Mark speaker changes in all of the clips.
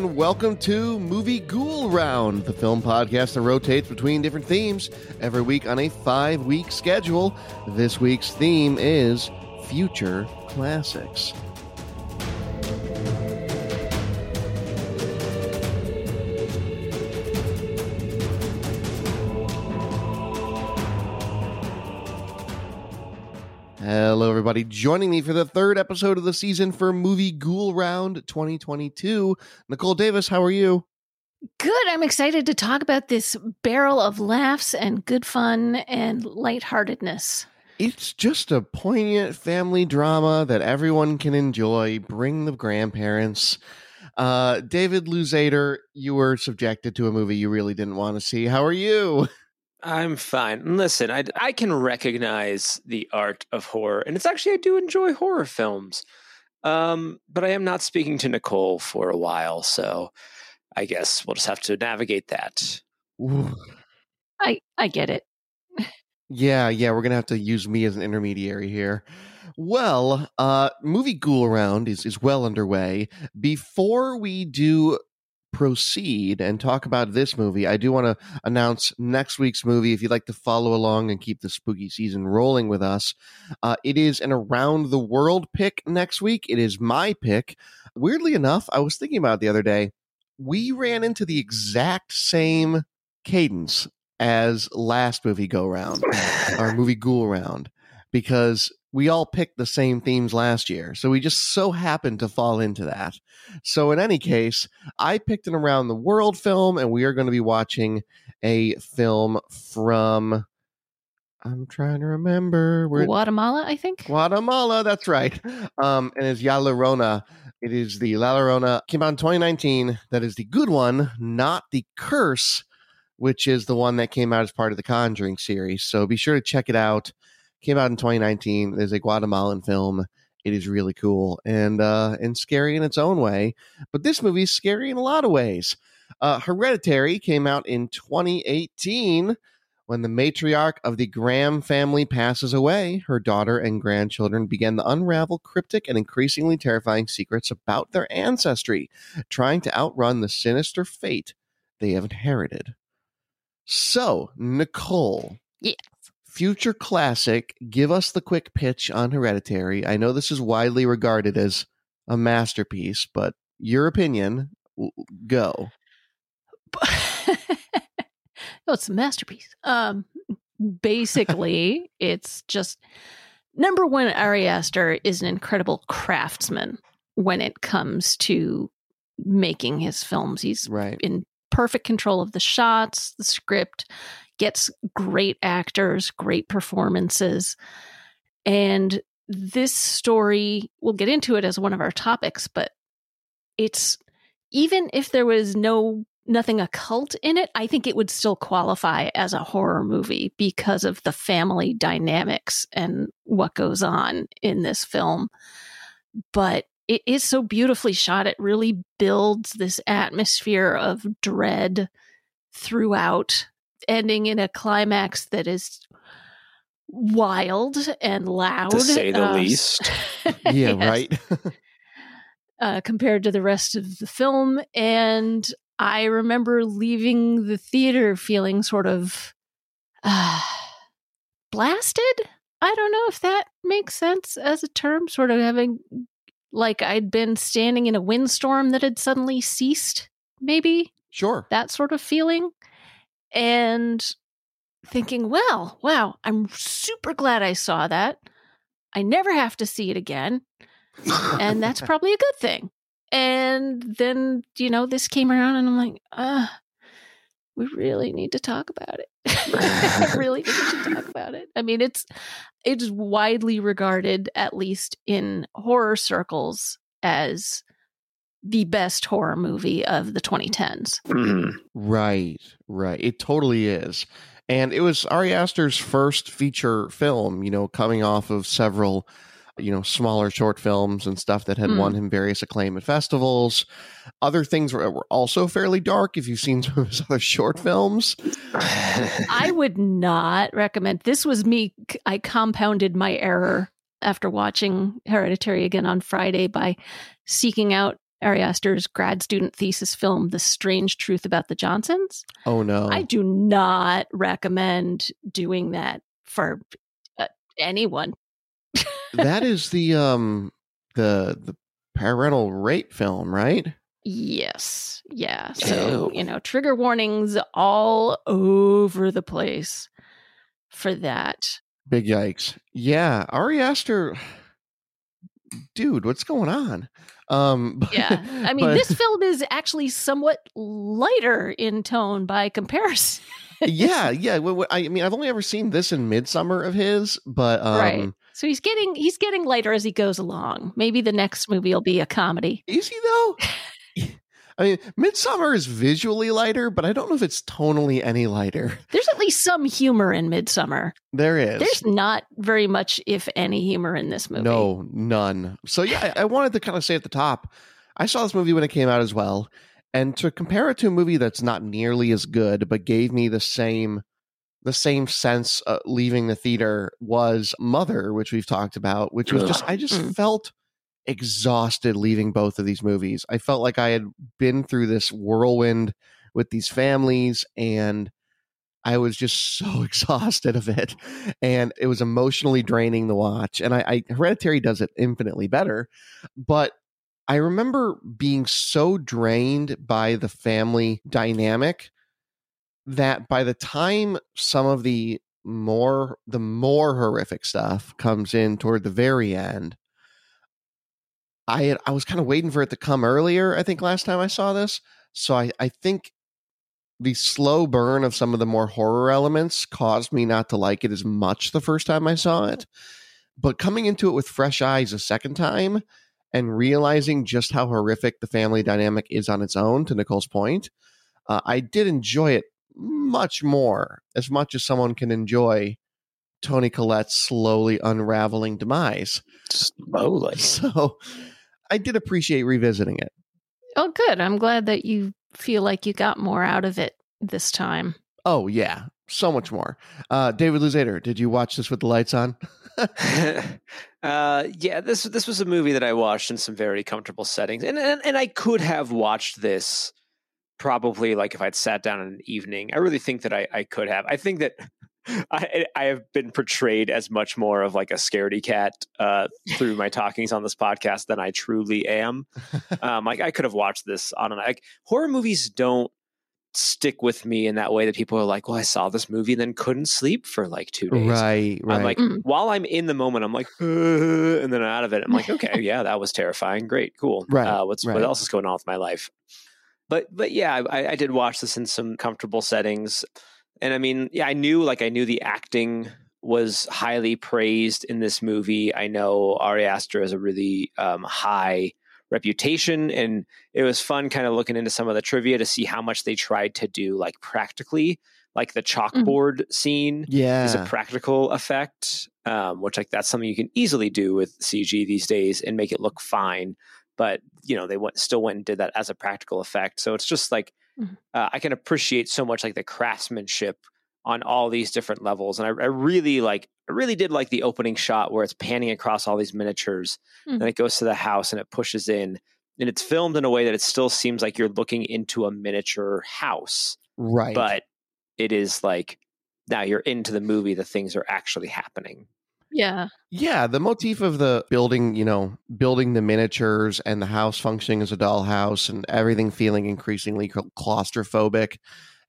Speaker 1: And welcome to Movie Ghoul Round, the film podcast that rotates between different themes every week on a five week schedule. This week's theme is Future Classics. Everybody. Joining me for the third episode of the season for Movie Ghoul Round 2022. Nicole Davis, how are you?
Speaker 2: Good. I'm excited to talk about this barrel of laughs and good fun and lightheartedness.
Speaker 1: It's just a poignant family drama that everyone can enjoy. Bring the grandparents. Uh, David Luzader, you were subjected to a movie you really didn't want to see. How are you?
Speaker 3: I'm fine. Listen, I, I can recognize the art of horror, and it's actually I do enjoy horror films. Um, but I am not speaking to Nicole for a while, so I guess we'll just have to navigate that.
Speaker 2: I I get it.
Speaker 1: yeah, yeah, we're gonna have to use me as an intermediary here. Well, uh, movie ghoul round is is well underway. Before we do proceed and talk about this movie, I do want to announce next week's movie. If you'd like to follow along and keep the spooky season rolling with us, uh, it is an around the world pick next week. It is my pick. Weirdly enough, I was thinking about the other day. We ran into the exact same cadence as last movie go round, our movie ghoul round, because we all picked the same themes last year. So we just so happened to fall into that. So, in any case, I picked an around the world film, and we are going to be watching a film from. I'm trying to remember
Speaker 2: where Guatemala, I think.
Speaker 1: Guatemala, that's right. Um, and it's Ya Llorona. It is the La Llorona came out in 2019. That is the good one, not the curse, which is the one that came out as part of the Conjuring series. So be sure to check it out came out in 2019. There's a Guatemalan film. It is really cool and uh, and scary in its own way. But this movie is scary in a lot of ways. Uh, Hereditary came out in 2018 when the matriarch of the Graham family passes away. Her daughter and grandchildren begin to unravel cryptic and increasingly terrifying secrets about their ancestry, trying to outrun the sinister fate they have inherited. So, Nicole.
Speaker 2: Yeah
Speaker 1: future classic. Give us the quick pitch on Hereditary. I know this is widely regarded as a masterpiece, but your opinion, go.
Speaker 2: oh, it's a masterpiece. Um, basically, it's just number one. Ari Aster is an incredible craftsman when it comes to making his films. He's
Speaker 1: right.
Speaker 2: in perfect control of the shots, the script gets great actors, great performances. And this story, we'll get into it as one of our topics, but it's even if there was no nothing occult in it, I think it would still qualify as a horror movie because of the family dynamics and what goes on in this film. But it is so beautifully shot. It really builds this atmosphere of dread throughout ending in a climax that is wild and loud,
Speaker 3: to say the uh, least.
Speaker 1: yeah, right.
Speaker 2: uh, compared to the rest of the film, and I remember leaving the theater feeling sort of uh, blasted. I don't know if that makes sense as a term, sort of having like I'd been standing in a windstorm that had suddenly ceased, maybe.
Speaker 1: Sure.
Speaker 2: That sort of feeling and thinking, well, wow, I'm super glad I saw that. I never have to see it again. and that's probably a good thing. And then, you know, this came around and I'm like, ah, we really need to talk about it. I really need to talk about it. I mean, it's it's widely regarded, at least in horror circles, as the best horror movie of the 2010s.
Speaker 1: Mm-hmm. Right, right. It totally is. And it was Ari Aster's first feature film, you know, coming off of several, you know, smaller short films and stuff that had mm. won him various acclaim at festivals. Other things were, were also fairly dark if you've seen some of his other short films.
Speaker 2: I would not recommend. This was me. I compounded my error after watching Hereditary again on Friday by seeking out Ari Aster's grad student thesis film, The Strange Truth About the Johnsons.
Speaker 1: Oh no.
Speaker 2: I do not recommend doing that for uh, anyone.
Speaker 1: that is the um the the parental rape film, right?
Speaker 2: Yes. Yeah. So, Ew. you know, trigger warnings all over the place for that.
Speaker 1: Big yikes. Yeah. Ari Aster, dude, what's going on? Um,
Speaker 2: yeah. I mean, but, this film is actually somewhat lighter in tone by comparison.
Speaker 1: yeah. Yeah. I mean, I've only ever seen this in Midsummer of his, but. Um, right.
Speaker 2: So he's getting he's getting lighter as he goes along. Maybe the next movie will be a comedy.
Speaker 1: Is he though? I mean, Midsummer is visually lighter, but I don't know if it's tonally any lighter.
Speaker 2: There's at least some humor in Midsummer.
Speaker 1: There is.
Speaker 2: There's not very much, if any, humor in this movie.
Speaker 1: No, none. So yeah, I, I wanted to kind of say at the top, I saw this movie when it came out as well, and to compare it to a movie that's not nearly as good, but gave me the same the same sense uh, leaving the theater was Mother, which we've talked about, which was just I just mm. felt exhausted leaving both of these movies. I felt like I had been through this whirlwind with these families and I was just so exhausted of it. And it was emotionally draining to watch. And I, I Hereditary does it infinitely better. But I remember being so drained by the family dynamic that by the time some of the more the more horrific stuff comes in toward the very end I had, I was kind of waiting for it to come earlier. I think last time I saw this, so I I think the slow burn of some of the more horror elements caused me not to like it as much the first time I saw it. But coming into it with fresh eyes a second time and realizing just how horrific the family dynamic is on its own, to Nicole's point, uh, I did enjoy it much more, as much as someone can enjoy Toni Collette's slowly unraveling demise.
Speaker 3: Slowly.
Speaker 1: So I did appreciate revisiting it.
Speaker 2: Oh, good. I'm glad that you feel like you got more out of it this time.
Speaker 1: Oh yeah, so much more. Uh, David Luzader, did you watch this with the lights on?
Speaker 3: uh, yeah, this this was a movie that I watched in some very comfortable settings, and and, and I could have watched this probably like if I'd sat down in an evening. I really think that I, I could have. I think that I, I have been portrayed as much more of like a scaredy cat uh, through my talkings on this podcast than I truly am. Um, like I could have watched this on an like horror movies don't stick with me in that way that people are like, well, I saw this movie and then couldn't sleep for like two days.
Speaker 1: Right, right.
Speaker 3: I'm like, mm. while I'm in the moment, I'm like, uh, and then out of it, I'm like, okay, yeah, that was terrifying. Great, cool.
Speaker 1: Right.
Speaker 3: Uh, what's
Speaker 1: right.
Speaker 3: what else is going on with my life? But but yeah, I, I did watch this in some comfortable settings. And I mean, yeah, I knew like I knew the acting was highly praised in this movie. I know Ari Aster has a really um, high reputation, and it was fun kind of looking into some of the trivia to see how much they tried to do like practically. Like the mm. chalkboard mm. scene
Speaker 1: yeah.
Speaker 3: is a practical effect, um, which like that's something you can easily do with CG these days and make it look fine. But you know they went, still went and did that as a practical effect. So it's just like mm-hmm. uh, I can appreciate so much like the craftsmanship on all these different levels. And I, I, really like, I really did like the opening shot where it's panning across all these miniatures mm-hmm. and it goes to the house and it pushes in. And it's filmed in a way that it still seems like you're looking into a miniature house.
Speaker 1: Right.
Speaker 3: But it is like now you're into the movie, the things are actually happening.
Speaker 2: Yeah.
Speaker 1: Yeah. The motif of the building, you know, building the miniatures and the house functioning as a dollhouse and everything feeling increasingly claustrophobic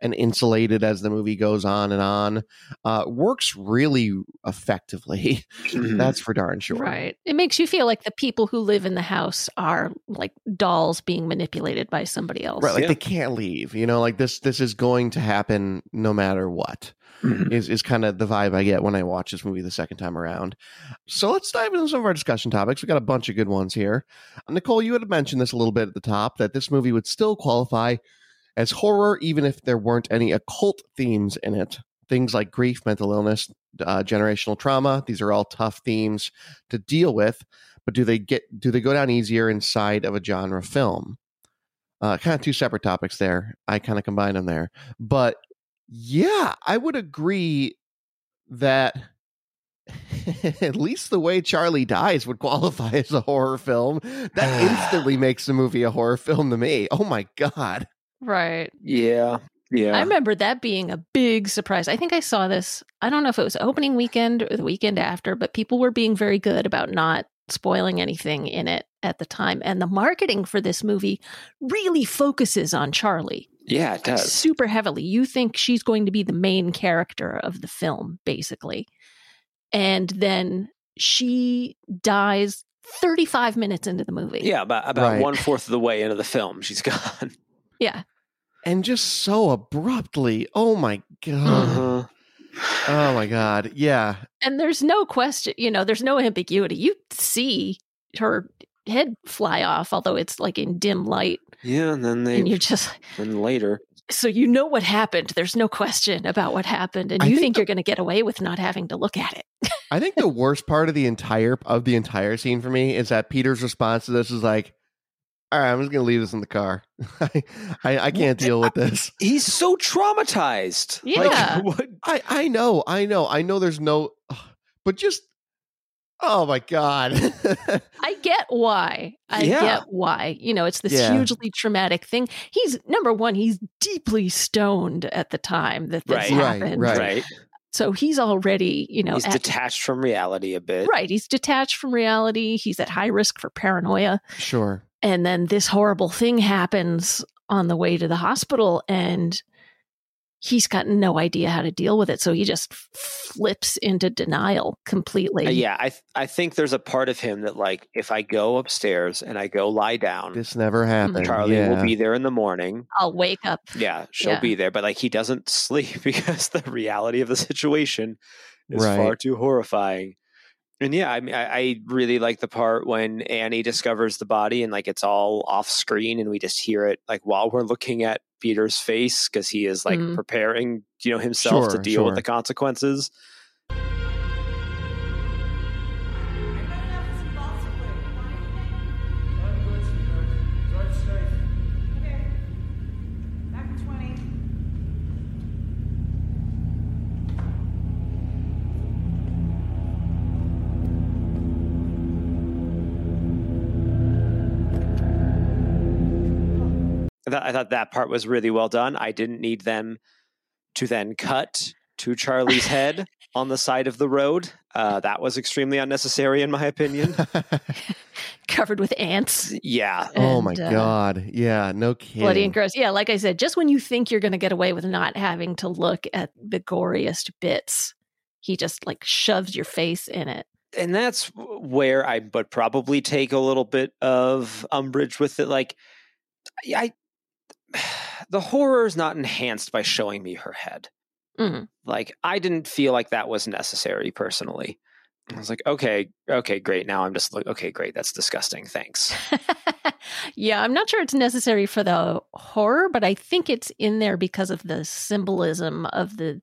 Speaker 1: and insulated as the movie goes on and on uh, works really effectively. Mm-hmm. That's for darn sure.
Speaker 2: Right. It makes you feel like the people who live in the house are like dolls being manipulated by somebody else.
Speaker 1: Right. Like yeah. they can't leave. You know, like this. This is going to happen no matter what. Mm-hmm. Is is kind of the vibe I get when I watch this movie the second time around. So let's dive into some of our discussion topics. We got a bunch of good ones here. Nicole, you had mentioned this a little bit at the top that this movie would still qualify as horror, even if there weren't any occult themes in it. Things like grief, mental illness, uh, generational trauma. These are all tough themes to deal with. But do they get do they go down easier inside of a genre film? Uh, kind of two separate topics there. I kind of combine them there. But yeah, I would agree that At least the way Charlie dies would qualify as a horror film. That instantly makes the movie a horror film to me. Oh my god.
Speaker 2: Right.
Speaker 3: Yeah. Yeah.
Speaker 2: I remember that being a big surprise. I think I saw this. I don't know if it was opening weekend or the weekend after, but people were being very good about not spoiling anything in it at the time. And the marketing for this movie really focuses on Charlie
Speaker 3: yeah, it does.
Speaker 2: super heavily. You think she's going to be the main character of the film, basically. And then she dies 35 minutes into the movie.
Speaker 3: Yeah, about about
Speaker 1: Right.
Speaker 3: one fourth of the way into the film, she's gone.
Speaker 2: Yeah.
Speaker 1: And just so abruptly. Oh my god.
Speaker 3: Uh-huh.
Speaker 1: Oh my god. Yeah.
Speaker 2: And there's no question, you know, there's no ambiguity. You see her head fly off, although it's like in dim light.
Speaker 3: Yeah, and then they
Speaker 2: And you're just,
Speaker 3: then later.
Speaker 2: so you know what happened. There's no question about what happened. And
Speaker 1: I
Speaker 2: you
Speaker 1: think
Speaker 2: think,
Speaker 1: the-
Speaker 2: you're going to get away with not having to look at it.
Speaker 1: I think the worst part of the entire of the entire scene for me is that Peter's response to this is like, "All right, I'm just gonna leave this in the car. I, I I can't deal with this.
Speaker 3: He's so traumatized.
Speaker 2: Yeah.
Speaker 3: Like, what?
Speaker 1: I I know, I know, I know. There's no, but just, oh my god.
Speaker 2: I get why. I
Speaker 3: Yeah.
Speaker 2: get why. You know, it's this
Speaker 1: Yeah.
Speaker 2: hugely traumatic thing. He's number one, he's deeply stoned at the time that this
Speaker 3: Right.
Speaker 1: Right,
Speaker 2: happened.
Speaker 1: right.
Speaker 3: Right.
Speaker 2: So he's already, you know,
Speaker 3: He's
Speaker 2: at-
Speaker 3: detached from reality a bit.
Speaker 2: right. He's detached from reality. He's at high risk for paranoia.
Speaker 1: sure.
Speaker 2: And then this horrible thing happens on the way to the hospital, and he's got no idea how to deal with it. So he just flips into denial completely.
Speaker 3: Uh, yeah, I th- I think there's a part of him that like if I go upstairs and I go lie down,
Speaker 1: This never happened.
Speaker 3: Charlie
Speaker 1: yeah.
Speaker 3: will be there in the morning.
Speaker 2: I'll wake up.
Speaker 3: Yeah, she'll
Speaker 2: Yeah.
Speaker 3: be there, but like he doesn't sleep because the reality of the situation is
Speaker 1: Right.
Speaker 3: far too horrifying. And yeah, I mean, I, I really like the part when Annie discovers the body and like it's all off screen and we just hear it like while we're looking at Peter's face because he is like
Speaker 2: Mhm.
Speaker 3: preparing, you know, himself to
Speaker 1: Sure,
Speaker 3: deal with the consequences. Thought, I thought that part was really well done. I didn't need them to then cut to Charlie's head on the side of the road. Uh, that was extremely unnecessary, in my opinion.
Speaker 2: covered with ants.
Speaker 3: yeah,
Speaker 1: oh my
Speaker 2: uh,
Speaker 1: god. Yeah. No kidding.
Speaker 2: Bloody and gross. Yeah, like I said, just when you think you're going to get away with not having to look at the goriest bits, he just like shoves your face in it.
Speaker 3: and that's where I would probably take a little bit of umbrage with it. Like, I, the horror is not enhanced by showing me her head.
Speaker 2: Mm.
Speaker 3: Like, I didn't feel like that was necessary personally. I was like, okay, okay, great. Now I'm just like, okay, great. That's disgusting. Thanks.
Speaker 2: yeah, I'm not sure it's necessary for the horror, but I think it's in there because of the symbolism of the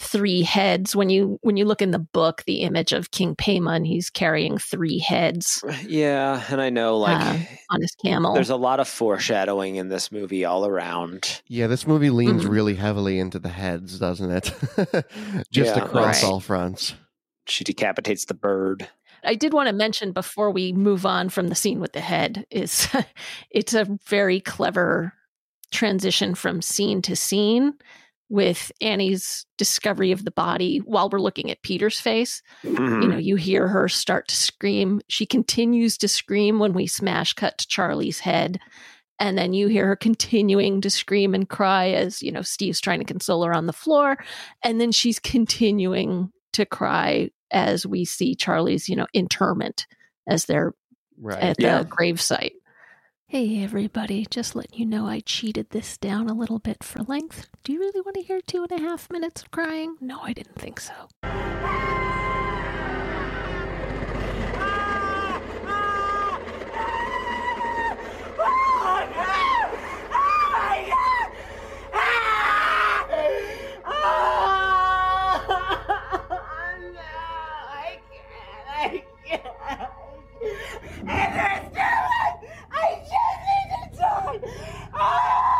Speaker 2: three heads. When you when you look in the book, the image of King Paimon, he's carrying three heads
Speaker 3: Yeah, and I know like
Speaker 2: Uh, on his camel.
Speaker 3: there's a lot of foreshadowing in this movie all around.
Speaker 1: Yeah, this movie leans
Speaker 2: Mhm.
Speaker 1: really heavily into the heads, doesn't it? Just
Speaker 3: Yeah,
Speaker 1: across
Speaker 2: right.
Speaker 1: all fronts.
Speaker 3: She decapitates the bird.
Speaker 2: I did want to mention before we move on from the scene with the head is it's a very clever transition from scene to scene with Annie's discovery of the body while we're looking at Peter's face.
Speaker 3: Mhm.
Speaker 2: You know, you hear her start to scream. She continues to scream when we smash cut to Charlie's head. And then you hear her continuing to scream and cry as, you know, Steve's trying to console her on the floor. And then she's continuing to cry as we see Charlie's, you know, interment as they're
Speaker 1: Right.
Speaker 2: at
Speaker 3: Yeah.
Speaker 2: the gravesite. Hey everybody, just letting you know I cheated this down a little bit for length. Do you really want to hear two and a half minutes of crying? No, I didn't think so. And Oh!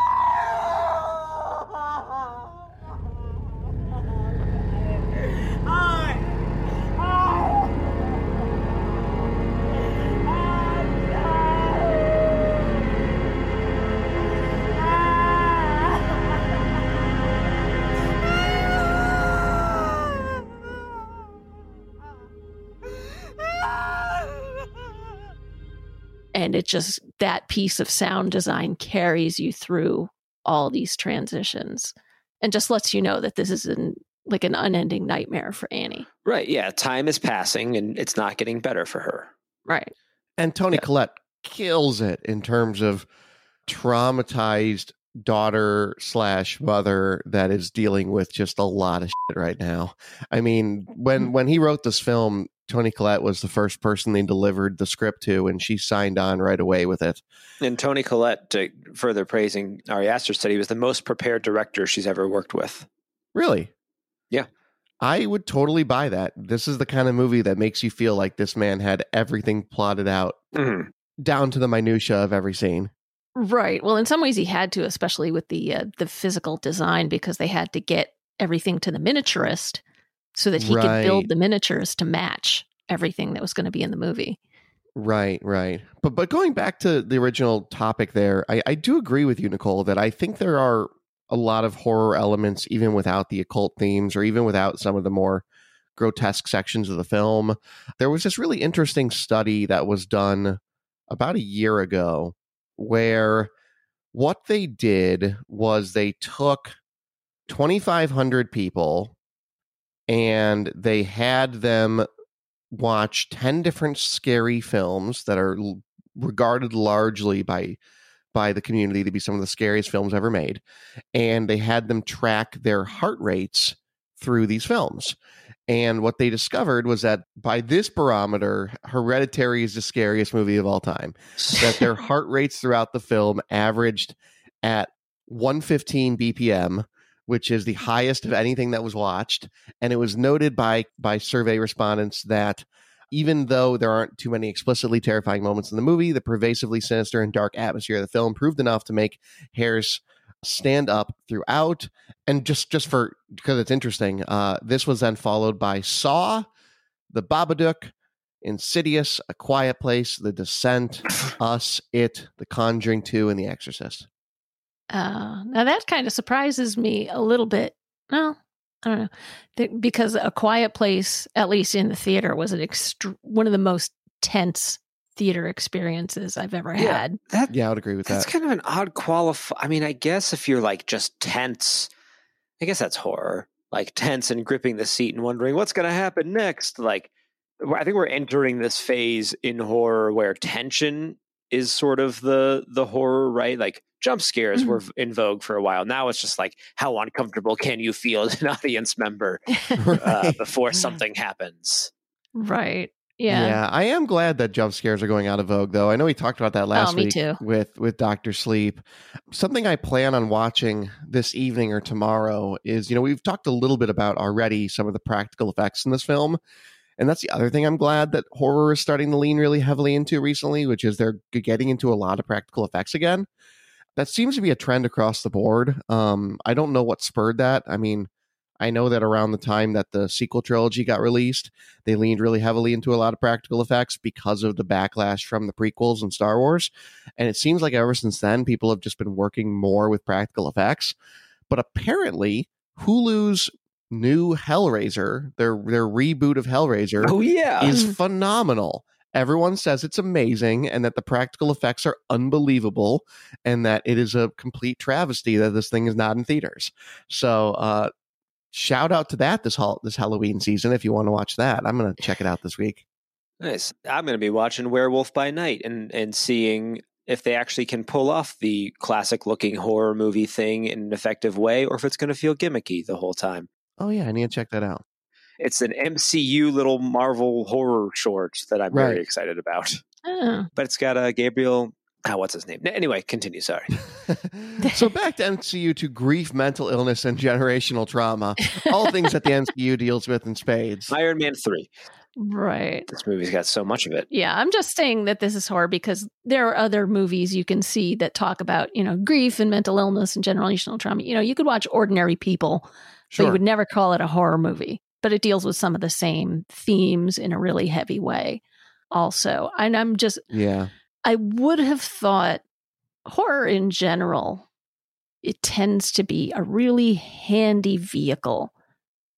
Speaker 2: It just that piece of sound design carries you through all these transitions and just lets you know that this is an like an unending nightmare for Annie.
Speaker 3: Right. Yeah. Time is passing and it's not getting better for her.
Speaker 2: Right.
Speaker 1: And Toni
Speaker 3: Yeah.
Speaker 1: Collette kills it in terms of traumatized daughter slash mother that is dealing with just a lot of shit right now. I mean, when mm-hmm. when he wrote this film, Toni Collette was the first person they delivered the script to, and she signed on right away with it.
Speaker 3: And Toni Collette, to further praising Ari Aster, said he was the most prepared director she's ever worked with.
Speaker 1: Really?
Speaker 3: Yeah.
Speaker 1: I would totally buy that. This is the kind of movie that makes you feel like this man had everything plotted out
Speaker 3: Mhm.
Speaker 1: down to the minutia of every scene.
Speaker 2: Right. Well, in some ways he had to, especially with the uh, the physical design because they had to get everything to the miniaturist so that he could build the miniatures to match everything that was going to be in the movie.
Speaker 1: Right, right. But but going back to the original topic there, I, I do agree with you, Nicole, that I think there are a lot of horror elements even without the occult themes or even without some of the more grotesque sections of the film. There was this really interesting study that was done about a year ago where what they did was they took 2500 people and they had them watch 10 different scary films that are l- regarded largely by by the community to be some of the scariest films ever made and they had them track their heart rates through these films. And what they discovered was that by this barometer hereditary is the scariest movie of all time that their heart rates throughout the film averaged at 115 bpm which is the highest of anything that was watched and it was noted by by survey respondents that even though there aren't too many explicitly terrifying moments in the movie the pervasively sinister and dark atmosphere of the film proved enough to make hairs stand up throughout and just just for because it's interesting uh this was then followed by saw the babadook insidious a quiet place the descent us it the conjuring 2 and the exorcist
Speaker 2: Uh, now that kind of surprises me a little bit. No, I don't know, Th- because a quiet place, at least in the theater, was an ext- one of the most tense theater experiences I've ever
Speaker 3: Yeah.
Speaker 2: had.
Speaker 3: That
Speaker 1: yeah i would agree with
Speaker 3: That's
Speaker 1: that That's
Speaker 3: kind of an odd qualify. I mean, I guess if you're like just tense, I guess that's horror. Like tense and gripping the seat and wondering what's going to happen next. Like, I think we're entering this phase in horror where tension is sort of the the horror, right? Like jump scares were in vogue for a while. Now it's just like how uncomfortable can you feel as an audience member uh,
Speaker 1: Right.
Speaker 3: before something happens?
Speaker 2: right. Yeah. Yeah.
Speaker 1: I am glad that jump scares are going out of vogue, though. I know we talked about that last
Speaker 2: Oh,
Speaker 1: week
Speaker 2: too.
Speaker 1: with with Doctor Sleep. Something I plan on watching this evening or tomorrow is, you know, we've talked a little bit about already some of the practical effects in this film, and that's the other thing I'm glad that horror is starting to lean really heavily into recently, which is they're getting into a lot of practical effects again. That seems to be a trend across the board. Um, I don't know what spurred that. I mean, I know that around the time that the sequel trilogy got released, they leaned really heavily into a lot of practical effects because of the backlash from the prequels and Star Wars. And it seems like ever since then, people have just been working more with practical effects. But apparently, Hulu's new Hellraiser, their their reboot of Hellraiser,
Speaker 3: Oh yeah,
Speaker 1: is phenomenal. Everyone says it's amazing and that the practical effects are unbelievable and that it is a complete travesty that this thing is not in theaters. So, uh, shout out to that this hol- this Halloween season if you want to watch that. I'm going to check it out this week.
Speaker 3: Nice. I'm going to be watching Werewolf by Night and and seeing if they actually can pull off the classic looking horror movie thing in an effective way or if it's going to feel gimmicky the whole time.
Speaker 1: Oh yeah, I need to check that out.
Speaker 3: It's an MCU little Marvel horror short that I'm
Speaker 1: Right.
Speaker 3: very excited about.
Speaker 2: Oh.
Speaker 3: But it's got uh, Gabriel. Oh, what's his name? Anyway, continue. Sorry.
Speaker 1: so back to MCU to grief, mental illness, and generational trauma. All things that the MCU deals with in spades.
Speaker 3: Iron Man 3.
Speaker 2: Right.
Speaker 3: This movie's got so much of it.
Speaker 2: Yeah, I'm just saying that this is horror because there are other movies you can see that talk about, you know, grief and mental illness and generational trauma. You know, you could watch Ordinary People, but you would never call it a horror movie. But it deals with some of the same themes in a really heavy way, also. And I'm just,
Speaker 1: yeah.
Speaker 2: I would have thought horror in general, it tends to be a really handy vehicle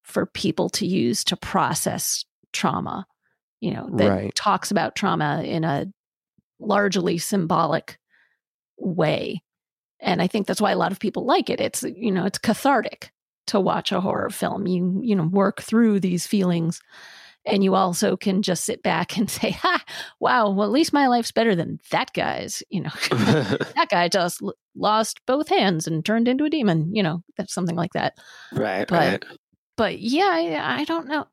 Speaker 2: for people to use to process trauma. You know, that
Speaker 1: Right.
Speaker 2: talks about trauma in a largely symbolic way. And I think that's why a lot of people like it. It's, you know, it's cathartic to watch a horror film. You, you know, work through these feelings and you also can just sit back and say, "Ha! Wow! Well, at least my life's better than that guy's." You know, that guy just l- lost both hands and turned into a demon. You know, that's something like that.
Speaker 3: right,
Speaker 2: But-
Speaker 3: right.
Speaker 2: But yeah, I, I don't know.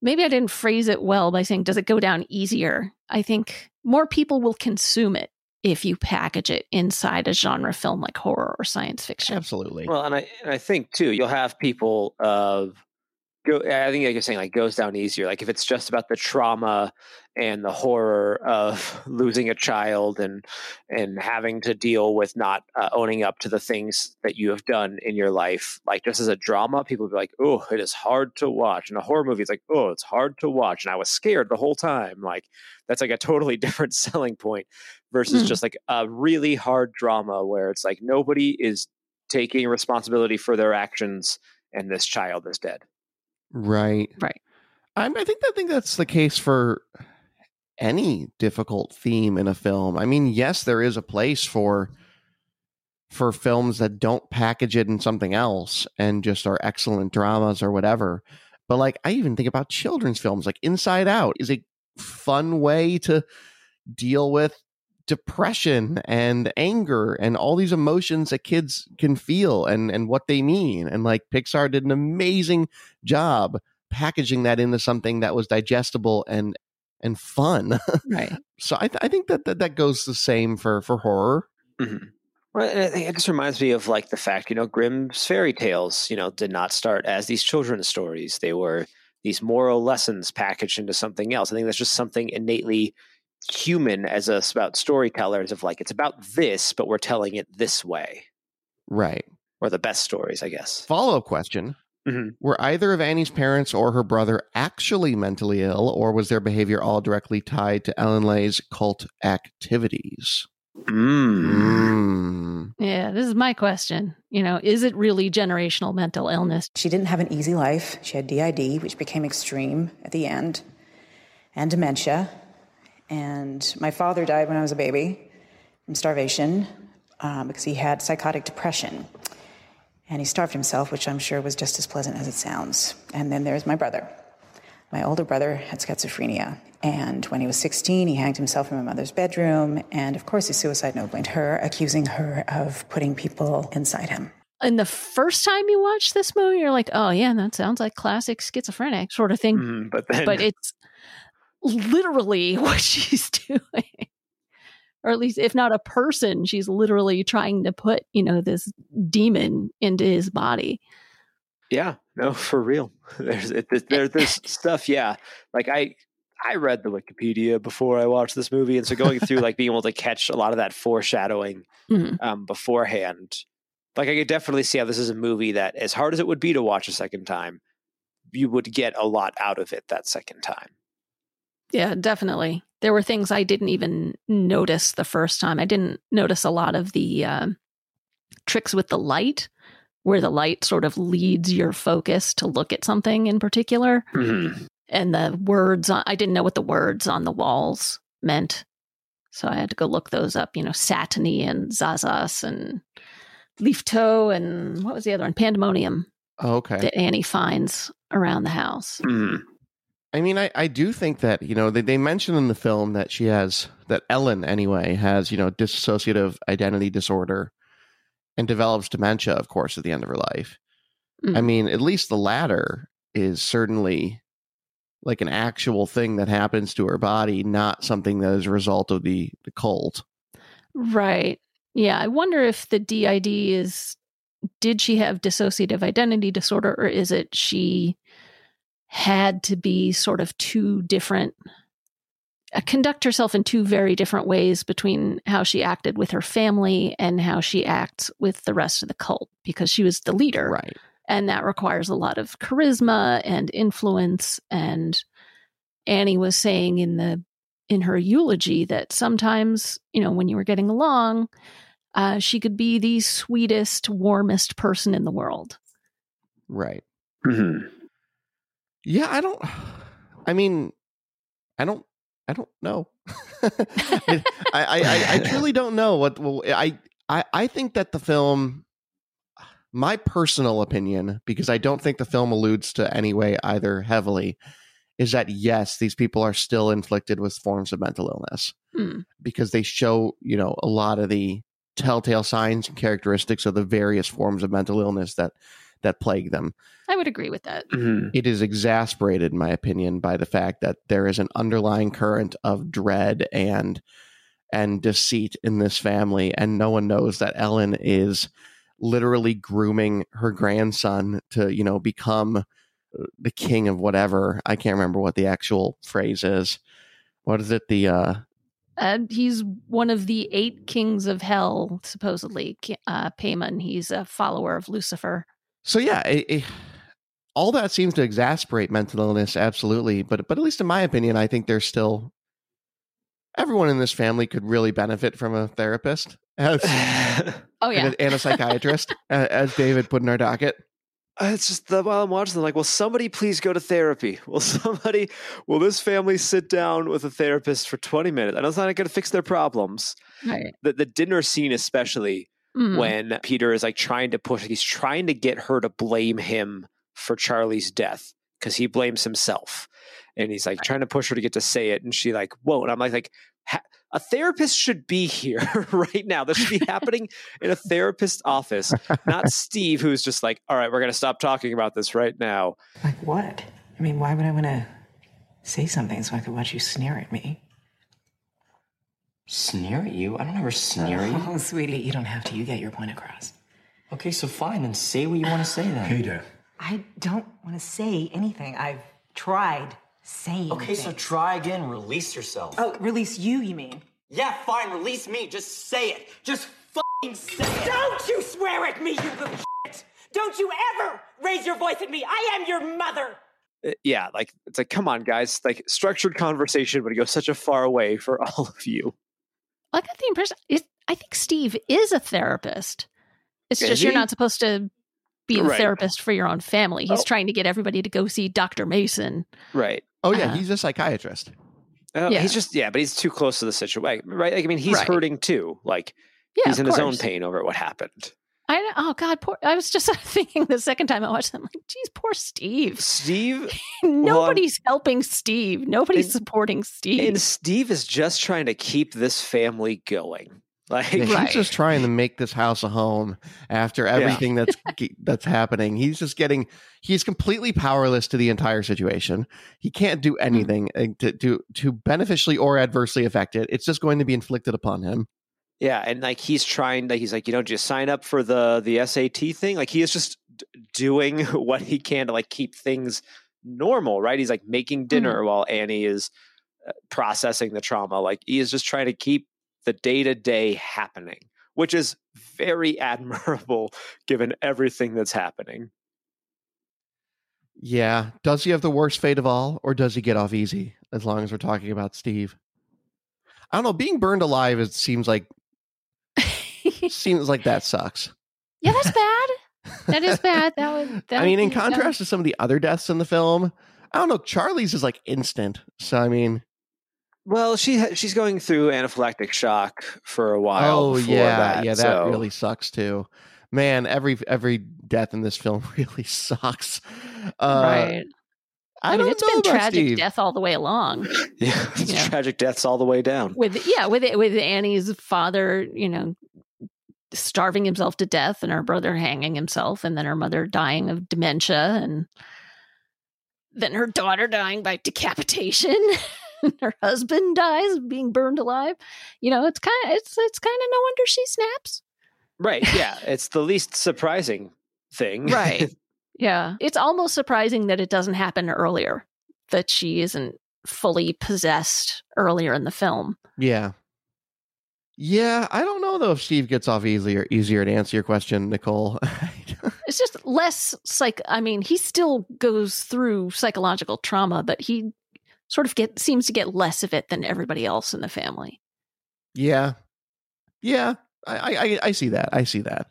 Speaker 2: Maybe I didn't phrase it well by saying, "Does it go down easier?" I think more people will consume it if you package it inside a genre film like horror or science fiction.
Speaker 1: Absolutely.
Speaker 3: Well, and I and I think too, you'll have people of go. I think like you're saying, like goes down easier. Like if it's just about the trauma and the horror of losing a child and and having to deal with not uh, owning up to the things that you have done in your life, like just as a drama, people be like, "Oh, it is hard to watch." And a horror movie is like, "Oh, it's hard to watch," and I was scared the whole time. Like that's like a totally different selling point versus
Speaker 2: Hmm.
Speaker 3: just like a really hard drama where it's like nobody is taking responsibility for their actions and this child is dead.
Speaker 1: Right.
Speaker 2: Right.
Speaker 1: I'm, I think I think that's the case for any difficult theme in a film. I mean, yes, there is a place for for films that don't package it in something else and just are excellent dramas or whatever. But like I even think about children's films like Inside Out is a fun way to deal with depression and anger and all these emotions that kids can feel and and what they mean and like Pixar did an amazing job packaging that into something that was digestible and and fun.
Speaker 2: Right.
Speaker 1: so I, th- I think that, that that goes the same for for horror.
Speaker 3: Mhm. Well, and I think it just reminds me of like the fact, you know, Grimm's fairy tales, you know, did not start as these children's stories. They were these moral lessons packaged into something else. I think that's just something innately human as us about storytellers of like it's about this, but we're telling it this way.
Speaker 1: Right.
Speaker 3: Or the best stories, I guess.
Speaker 1: Follow up question:
Speaker 3: Mhm.
Speaker 1: Were either of Annie's parents or her brother actually mentally ill, or was their behavior all directly tied to Ellen Leigh's cult activities?
Speaker 3: Mm.
Speaker 1: Mm.
Speaker 2: Yeah, this is my question. You know, is it really generational mental illness?
Speaker 4: She didn't have an easy life. She had DID, which became extreme at the end, and dementia. And my father died when I was a baby from starvation um, because he had psychotic depression. And he starved himself, which I'm sure was just as pleasant as it sounds. And then there's my brother. My older brother had schizophrenia. And when he was 16, he hanged himself in my mother's bedroom. And of course, his suicide note went her, accusing her of putting people inside him.
Speaker 2: And the first time you watch this movie, you're like, oh, yeah, that sounds like classic schizophrenic sort of thing.
Speaker 3: Mhm. But then
Speaker 2: But it's literally what she's doing. Or at least, if not a person, she's literally trying to put, you know, this demon into his body.
Speaker 3: Yeah, no, for real. There's it, it- there, there's stuff. Yeah, like I I read the Wikipedia before I watched this movie, and so going through like being able to catch a lot of that foreshadowing
Speaker 2: Mhm.
Speaker 3: um, beforehand, like I could definitely see how this is a movie that, as hard as it would be to watch a second time, you would get a lot out of it that second time.
Speaker 2: Yeah, definitely. There were things I didn't even notice the first time. I didn't notice a lot of the um tricks with the light, where the light sort of leads your focus to look at something in particular.
Speaker 3: Mhm.
Speaker 2: And the words, on, I didn't know what the words on the walls meant. So I had to go look those up, you know, Satony and Zazas and Liftoach and what was the other one? Pandemonium
Speaker 1: Oh, Okay.
Speaker 2: that Annie finds around the house.
Speaker 3: Mhm.
Speaker 1: I mean, I, I do think that, you know, they, they mention in the film that she has, that Ellen anyway has, you know, dissociative identity disorder and develops dementia, of course, at the end of her life. I
Speaker 2: Mhm.
Speaker 1: mean, at least the latter is certainly like an actual thing that happens to her body, not something that is a result of the, the cult.
Speaker 2: Right. Yeah. I wonder if the DID is did she have dissociative identity disorder or is it she had to be sort of two different uh, conduct herself in two very different ways between how she acted with her family and how she acts with the rest of the cult because she was the leader
Speaker 1: Right.
Speaker 2: and that requires a lot of charisma and influence and annie was saying in the in her eulogy that sometimes you know when you were getting along uh, she could be the sweetest warmest person in the world
Speaker 1: Right.
Speaker 3: Mhm.
Speaker 1: Yeah, I don't. I mean, I don't. I don't know. I, I, I, I truly don't know what. Well, I, I, I think that the film, my personal opinion, because I don't think the film alludes to any way either heavily, is that yes, these people are still inflicted with forms of mental illness
Speaker 2: Hmm.
Speaker 1: because they show, you know, a lot of the telltale signs and characteristics of the various forms of mental illness that that plague them.
Speaker 2: I would agree with that.
Speaker 3: Mhm.
Speaker 1: It is exasperated, in my opinion, by the fact that there is an underlying current of dread and and deceit in this family, and no one knows that Ellen is literally grooming her grandson to, you know, become uh, the king of whatever. I can't remember what the actual phrase is. What is it? The uh
Speaker 2: Uh, he's one of the eight kings of hell, supposedly. Uh, Paimon. He's a follower of Lucifer.
Speaker 1: So yeah, it, it- all that seems to exasperate mental illness, absolutely. But but at least in my opinion, I think there's still everyone in this family could really benefit from a therapist as,
Speaker 2: Oh yeah,
Speaker 1: and, a, and a psychiatrist, as David put in our docket.
Speaker 3: Uh, it's just that while I'm watching, I'm like, will somebody please go to therapy? Will somebody, will this family sit down with a therapist for 20 minutes? I know it's not going to fix their problems.
Speaker 2: right.
Speaker 3: The, the dinner scene, especially,
Speaker 2: Mm.
Speaker 3: when Peter is like trying to push, he's trying to get her to blame him for Charlie's death because he blames himself. And he's like trying to push her to get to say it. And she like won't. And I'm like, like ha- a therapist should be here right now. This should be happening in a therapist's office, not Steve, who's just like, all right, we're going to stop talking about this right now.
Speaker 5: Like what? I mean, why would I want to say something so I could watch you sneer at me?
Speaker 6: Sneer at you? I don't ever sneer at you.
Speaker 5: Oh, sweetie, you don't have to. You get your point across.
Speaker 6: Okay, so fine, then say what you want to say then.
Speaker 7: Peter.
Speaker 5: I don't want to say anything. I've tried saying
Speaker 6: Okay, so
Speaker 5: things.
Speaker 6: try again. Release yourself.
Speaker 5: Oh, release you, you mean?
Speaker 6: Yeah, fine. Release me. Just say it. Just fucking say it.
Speaker 8: Don't you swear at me, you little shit! Don't you ever raise your voice at me! I am your mother!
Speaker 3: Uh, Yeah, like it's like, come on, guys. Like structured conversation would go such a far away for all of you.
Speaker 2: I got the impression. It, I think Steve is a therapist. It's
Speaker 3: Is
Speaker 2: just you're not supposed to be the
Speaker 3: Right.
Speaker 2: therapist for your own family. He's
Speaker 3: Oh.
Speaker 2: trying to get everybody to go see Doctor Mason.
Speaker 3: Right.
Speaker 1: Oh yeah,
Speaker 2: Uh-huh.
Speaker 1: he's a psychiatrist.
Speaker 3: Uh,
Speaker 2: Yeah.
Speaker 3: He's just yeah, but he's too close to the situation, right? Like, I mean, he's
Speaker 2: Right.
Speaker 3: hurting too. Like
Speaker 2: Yeah,
Speaker 3: he's
Speaker 2: of
Speaker 3: in his own pain over what happened.
Speaker 2: I know- oh God, poor. I was just thinking the second time I watched them, like, geez, poor Steve.
Speaker 3: Steve
Speaker 2: Nobody's helping Steve. Nobody's
Speaker 3: And-
Speaker 2: supporting Steve.
Speaker 3: and Steve is just trying to keep this family going. Like
Speaker 1: Yeah,
Speaker 2: Right.
Speaker 1: He's just trying to make this house a home after everything that's that's happening. He's just getting he's completely powerless to the entire situation. He can't do anything uh, to to to beneficially or adversely affect it. It's just going to be inflicted upon him.
Speaker 3: Yeah, and like he's trying to, he's like, you know, just sign up for the the SAT thing. Like he is just d- doing what he can to like keep things normal, right? He's like making dinner while Annie is uh, processing the trauma. Like he is just trying to keep the day to day happening, which is very admirable given everything that's happening.
Speaker 1: Yeah. Does he have the worst fate of all, or does he get off easy? As long as we're talking about Steve. I don't know. Being burned alive, it seems like seems like that sucks.
Speaker 2: yeah, that's bad. That is bad. That would. That
Speaker 1: I mean,
Speaker 2: would
Speaker 1: in
Speaker 2: be- that-
Speaker 1: contrast to some of the other deaths in the film, I don't know. Charlie's is like instant. So I mean,
Speaker 3: Well, she ha- she's going through anaphylactic shock for a while.
Speaker 1: oh yeah,
Speaker 3: that,
Speaker 1: yeah, that
Speaker 3: so-
Speaker 1: really sucks too. Man, every every death in this film really sucks. Uh,
Speaker 2: right.
Speaker 1: I,
Speaker 2: I, mean,
Speaker 1: don't
Speaker 2: it's
Speaker 1: know
Speaker 2: been tragic
Speaker 1: Steve.
Speaker 2: death all the way along.
Speaker 3: Yeah, it's
Speaker 2: Yeah.
Speaker 3: tragic deaths all the way down.
Speaker 2: With yeah, with with Annie's father, you know, starving himself to death, and her brother hanging himself, and then her mother dying of dementia, and then her daughter dying by decapitation. and her husband dies being burned alive. You know, it's kind of it's it's kind of no wonder she snaps.
Speaker 3: Right. Yeah. It's the least surprising thing.
Speaker 2: Right. Yeah. It's almost surprising that it doesn't happen earlier, that she isn't fully possessed earlier in the film.
Speaker 1: Yeah. Yeah, I don't know though if Steve gets off easier easier to answer your question, Nicole.
Speaker 2: It's just less psych. I mean, he still goes through psychological trauma, but he sort of get seems to get less of it than everybody else in the family.
Speaker 1: yeah. Yeah. I, I I see that. I see that.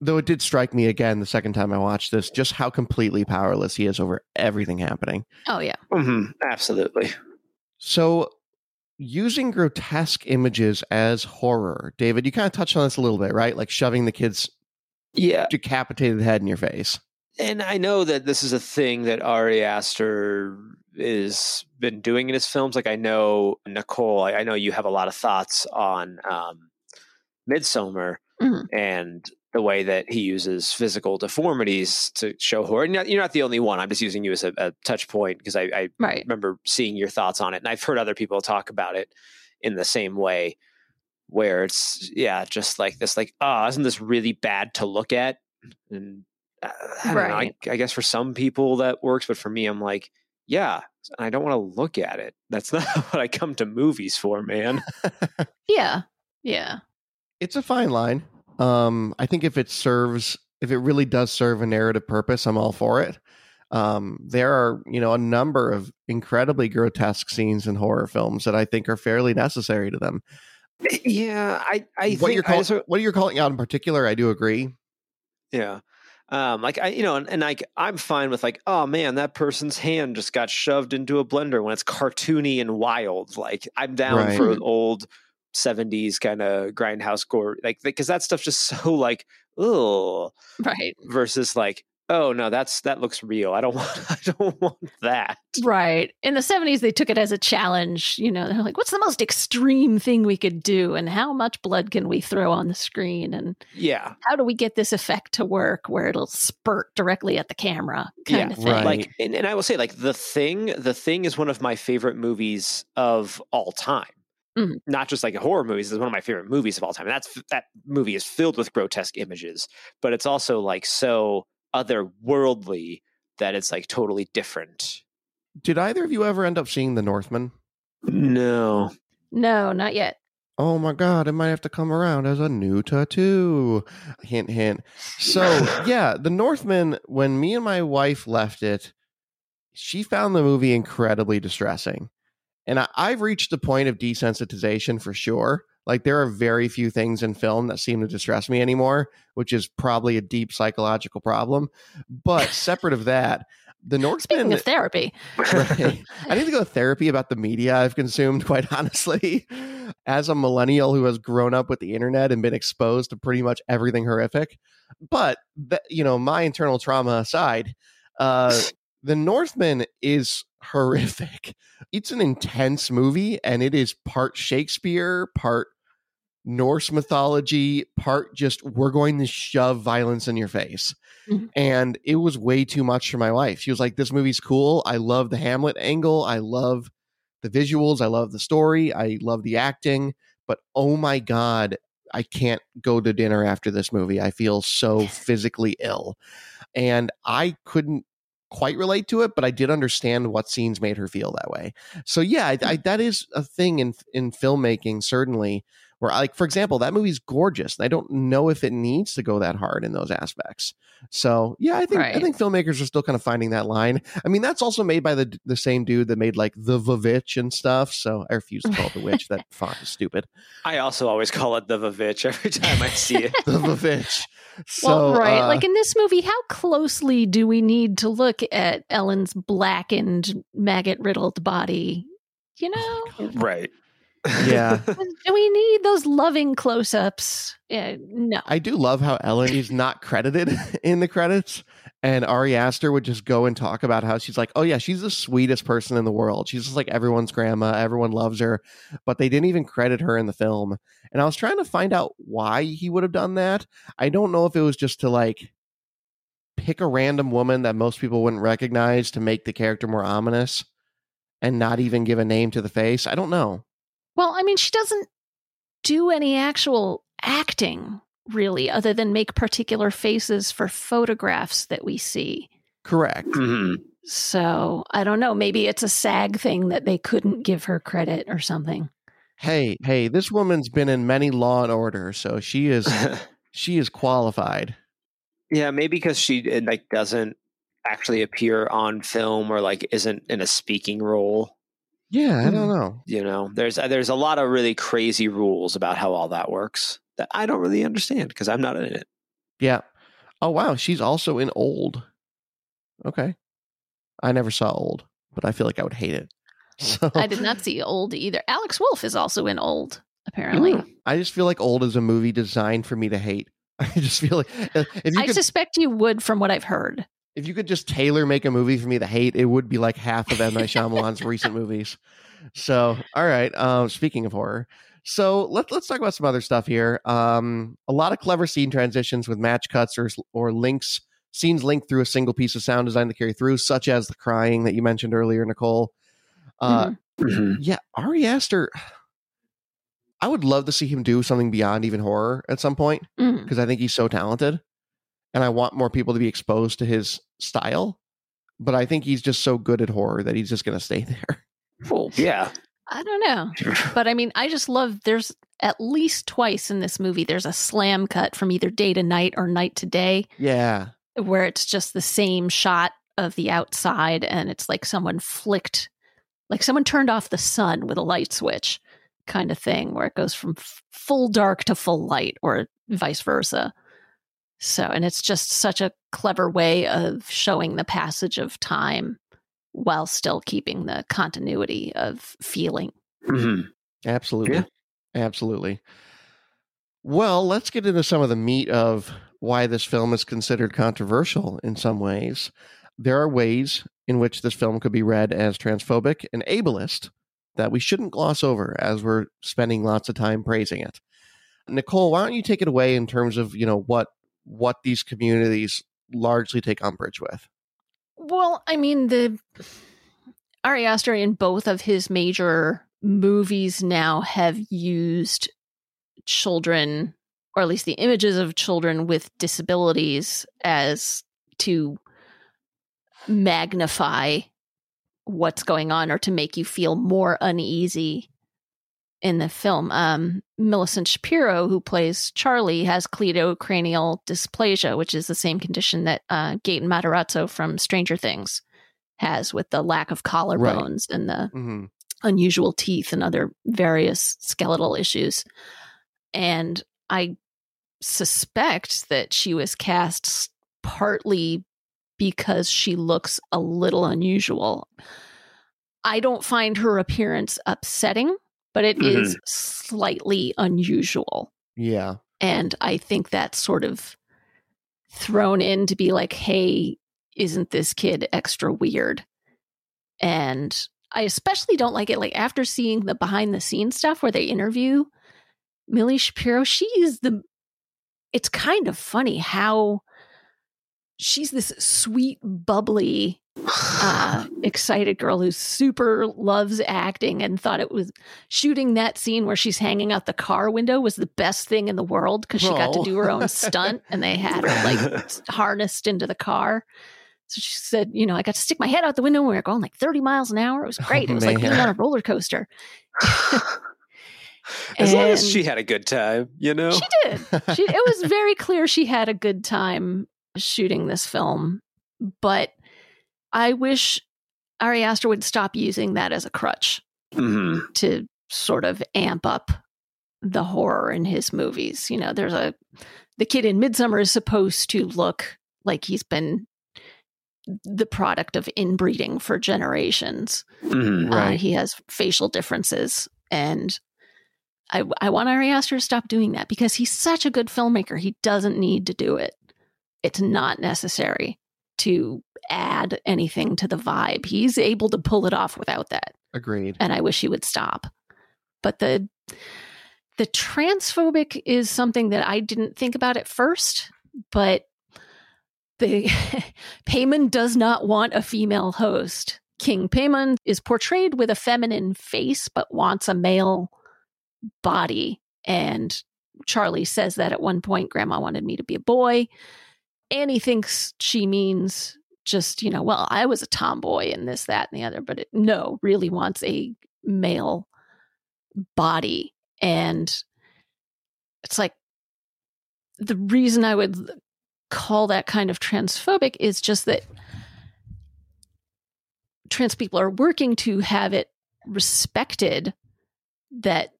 Speaker 1: Though it did strike me again the second time I watched this, just how completely powerless he is over everything happening.
Speaker 2: Oh yeah.
Speaker 3: hmm Absolutely.
Speaker 1: So using grotesque images as horror. David, you kind of touched on this a little bit, right? Like shoving the kid's
Speaker 3: Yeah,
Speaker 1: decapitated head in your face.
Speaker 3: and I know that this is a thing that Ari Aster is been doing in his films. Like I know Nicole, I, I know you have a lot of thoughts on um, Midsommar
Speaker 2: Mhm.
Speaker 3: and the way that he uses physical deformities to show horror. And you're not, you're not the only one. I'm just using you as a, a touch point because I, I
Speaker 2: Right.
Speaker 3: remember seeing your thoughts on it, and I've heard other people talk about it in the same way, where it's yeah, just like this, like oh, isn't this really bad to look at? And uh, I don't know. I,
Speaker 2: Right.
Speaker 3: I guess for some people that works, but for me, I'm like, yeah, I don't want to look at it. That's not what I come to movies for, man.
Speaker 2: Yeah. Yeah.
Speaker 1: it's a fine line. Um, I think if it serves, if it really does serve a narrative purpose, I'm all for it. Um, there are, you know, a number of incredibly grotesque scenes in horror films that I think are fairly necessary to them.
Speaker 3: yeah, I I
Speaker 1: what
Speaker 3: think
Speaker 1: you're call,
Speaker 3: just-
Speaker 1: what you're calling out in particular, I do agree.
Speaker 3: Yeah. Um, like I, you know, and, and like I'm fine with like, oh man, that person's hand just got shoved into a blender when it's cartoony and wild. Like I'm down
Speaker 1: Right.
Speaker 3: for old '70s kind of grindhouse gore, like because that stuff's just so like, ugh,
Speaker 2: Right.
Speaker 3: versus like, oh no, that's that looks real. I don't want, I don't want that.
Speaker 2: Right. In the 70s, they took it as a challenge. You know, they're like, what's the most extreme thing we could do? And how much blood can we throw on the screen? And
Speaker 3: Yeah,
Speaker 2: how do we get this effect to work where it'll spurt directly at the camera kind
Speaker 3: Yeah,
Speaker 2: of thing?
Speaker 1: right.
Speaker 3: like, and, and I will say, like the thing, the thing is one of my favorite movies of all time.
Speaker 2: Mhm.
Speaker 3: Not just like a horror movies; it's one of my favorite movies of all time. And that's that movie is filled with grotesque images, but it's also like so otherworldly that it's like totally different.
Speaker 1: Did either of you ever end up seeing The Northman?
Speaker 3: No,
Speaker 2: No, not yet.
Speaker 1: Oh my god, it might have to come around as a new tattoo. Hint, hint. So, yeah, The Northman, when me and my wife left it, she found the movie incredibly distressing. And I, I've reached a point of desensitization for sure. Like, there are very few things in film that seem to distress me anymore, which is probably a deep psychological problem. But separate of that, The Northman.
Speaker 2: Speaking of therapy,
Speaker 1: Right. I need to go to therapy about the media I've consumed, quite honestly. As a millennial who has grown up with the internet and been exposed to pretty much everything horrific. But, you know, my internal trauma aside, uh, The Northman is horrific. It's an intense movie and it is part Shakespeare, part Norse mythology, part just we're going to shove violence in your face.
Speaker 2: Mhm.
Speaker 1: And it was way too much for my wife. She was like, This movie's cool. I love the Hamlet angle. I love the visuals. I love the story. I love the acting. But oh my God, I can't go to dinner after this movie. I feel so physically ill. And I couldn't quite relate to it, but I did understand what scenes made her feel that way. So yeah, I, I, hmm. that is a thing in in filmmaking certainly. Where like for example, that movie's gorgeous, and I don't know if it needs to go that hard in those aspects. So yeah, I think I think filmmakers are still kind of finding that line. I mean, that's also made by the the same dude that made like the Vavitch and stuff. So I refuse to call it the witch. That font is stupid.
Speaker 3: I also always call it the Vavitch every time I see it.
Speaker 1: The Vavitch. So
Speaker 2: well, right.
Speaker 1: uh,
Speaker 2: like in this movie, how closely do we need to look at Ellen's blackened, maggot riddled body? You know,
Speaker 3: right.
Speaker 1: Yeah.
Speaker 2: do we need those loving close ups? Yeah, no.
Speaker 1: I do love how Ellen is not credited in the credits. And Ari Aster would just go and talk about how she's like, oh, yeah, she's the sweetest person in the world. She's just like everyone's grandma. Everyone loves her. But they didn't even credit her in the film. And I was trying to find out why he would have done that. I don't know if it was just to like pick a random woman that most people wouldn't recognize to make the character more ominous and not even give a name to the face. I don't know.
Speaker 2: Well, I mean, she doesn't do any actual acting, really, other than make particular faces for photographs that we see.
Speaker 1: Correct.
Speaker 3: Mhm.
Speaker 2: So I don't know. Maybe it's a SAG thing that they couldn't give her credit or something.
Speaker 1: Hey, hey, this woman's been in many Law and Order, so she is she is qualified.
Speaker 3: Yeah, maybe because she it, like doesn't actually appear on film or like isn't in a speaking role.
Speaker 1: Yeah, I
Speaker 2: Hmm.
Speaker 1: don't know.
Speaker 3: You know, there's uh, there's a lot of really crazy rules about how all that works that I don't really understand because I'm not in it.
Speaker 1: Yeah. Oh wow, she's also in Old. Okay. I never saw Old, but I feel like I would hate it. So
Speaker 2: I did not see Old either. Alex Wolff is also in Old, apparently.
Speaker 3: Mm.
Speaker 1: I just feel like Old is a movie designed for me to hate. I just feel like uh, if you
Speaker 2: I
Speaker 1: could
Speaker 2: suspect you would from what I've heard.
Speaker 1: If you could just tailor make a movie for me to hate, it would be like half of M Night Shyamalan's recent movies. So, all right. Um, speaking of horror, so let's let's talk about some other stuff here. Um, a lot of clever scene transitions with match cuts or or links scenes linked through a single piece of sound design to carry through, such as the crying that you mentioned earlier, Nicole. Uh,
Speaker 2: Mhm.
Speaker 3: Mhm.
Speaker 1: Yeah, Ari Aster. I would love to see him do something beyond even horror at some point because I think he's so talented, and I want more people to be exposed to his style. But I think he's just so good at horror that he's just going to stay there.
Speaker 2: Well,
Speaker 3: Yeah.
Speaker 2: I don't know. But I mean, I just love there's at least twice in this movie there's a slam cut from either day to night or night to day
Speaker 1: Yeah,
Speaker 2: where it's just the same shot of the outside and it's like someone flicked like someone turned off the sun with a light switch kind of thing where it goes from f- full dark to full light or vice versa. So, and it's just such a clever way of showing the passage of time while still keeping the continuity of feeling.
Speaker 3: Mhm.
Speaker 1: absolutely,
Speaker 3: Yeah.
Speaker 1: absolutely. Well, let's get into some of the meat of why this film is considered controversial in some ways. There are ways in which this film could be read as transphobic and ableist that we shouldn't gloss over as we're spending lots of time praising it. Nicole, why don't you take it away in terms of, you know, what what these communities largely take umbrage with?
Speaker 2: Well, I mean, the Ari Aster in both of his major movies now have used children, or at least the images of children with disabilities, as to magnify what's going on or to make you feel more uneasy in the film. Um, Millicent Shapiro, who plays Charlie, has cleidocranial dysplasia, which is the same condition that uh, Gaten Matarazzo from Stranger Things has with the lack of collarbones and the
Speaker 1: Mm-hmm.
Speaker 2: unusual teeth and other various skeletal issues. And I suspect that she was cast partly because she looks a little unusual. I don't find her appearance upsetting, but it is mm-hmm. slightly unusual.
Speaker 1: Yeah.
Speaker 2: And I think that's sort of thrown in to be like, hey, isn't this kid extra weird? And I especially don't like it. Like after seeing the behind the scenes stuff where they interview Millie Shapiro, she is the. It's kind of funny how she's this sweet, bubbly, uh, excited girl who super loves acting and thought it was shooting that scene where she's hanging out the car window was the best thing in the world because she got to
Speaker 1: Oh.
Speaker 2: do her own stunt and they had her like harnessed into the car. So she said, you know, I got to stick my head out the window and we were going like 30 miles an hour. It was great.
Speaker 1: Oh,
Speaker 2: it was like being on a roller coaster.
Speaker 3: as long as she had a good time, you know?
Speaker 2: She did. She, it was very clear she had a good time shooting this film, but I wish Ari Aster would stop using that as a crutch
Speaker 3: Mhm.
Speaker 2: to sort of amp up the horror in his movies. You know, there's a the kid in Midsommar is supposed to look like he's been the product of inbreeding for generations.
Speaker 3: Mhm.
Speaker 2: Uh, he has facial differences, and I I want Ari Aster to stop doing that because he's such a good filmmaker. He doesn't need to do it. It's not necessary to add anything to the vibe. He's able to pull it off without that,
Speaker 1: Agreed.
Speaker 2: and I wish he would stop. But the the transphobic is something that I didn't think about at first, but the Paimon does not want a female host. King Paimon is portrayed with a feminine face but wants a male body. And Charlie says that at one point, Grandma wanted me to be a boy. Annie thinks she means just, you know, well, I was a tomboy and this, that, and the other, but it, no, really wants a male body. And it's like the reason I would call that kind of transphobic is just that trans people are working to have it respected that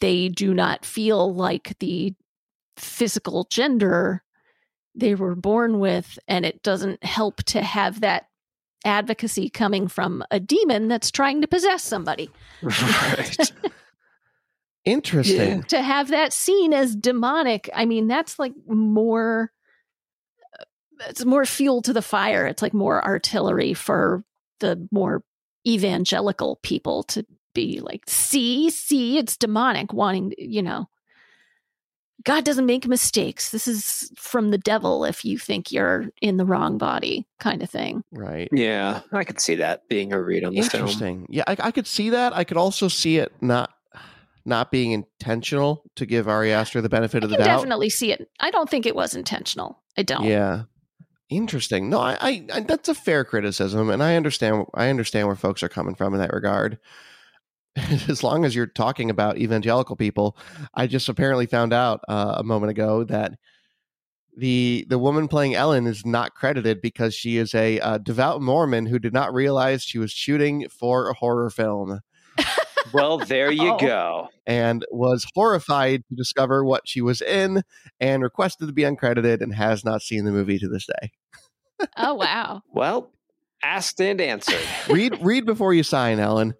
Speaker 2: they do not feel like the physical gender they were born with and it doesn't help to have that advocacy coming from a demon that's trying to possess somebody.
Speaker 3: Right.
Speaker 1: Interesting.
Speaker 2: to have that seen as demonic, I mean, that's like more. It's more fuel to the fire. It's like more artillery for the more evangelical people to be like, see, see, it's demonic, wanting, you know. God doesn't make mistakes. This is from the devil if you think you're in the wrong body, kind of thing.
Speaker 1: Right.
Speaker 3: yeah, I could see that being a read on the film.
Speaker 1: Interesting. Yeah, I, I could see that. I could also see it not not being intentional to give Ari Aster the benefit
Speaker 2: I
Speaker 1: of the
Speaker 2: can
Speaker 1: doubt.
Speaker 2: definitely see it. I don't think it was intentional. I don't.
Speaker 1: Yeah. Interesting. No, I, I, I that's a fair criticism, and I understand. I understand where folks are coming from in that regard. As long as you're talking about evangelical people, I just apparently found out uh, a moment ago that the the woman playing Ellen is not credited because she is a uh, devout Mormon who did not realize she was shooting for a horror film
Speaker 3: Well, there you
Speaker 2: Oh.
Speaker 3: go.
Speaker 1: and was horrified to discover what she was in and requested to be uncredited and has not seen the movie to this day.
Speaker 2: Oh wow.
Speaker 3: Well, asked and answered.
Speaker 1: read read before you sign, Ellen.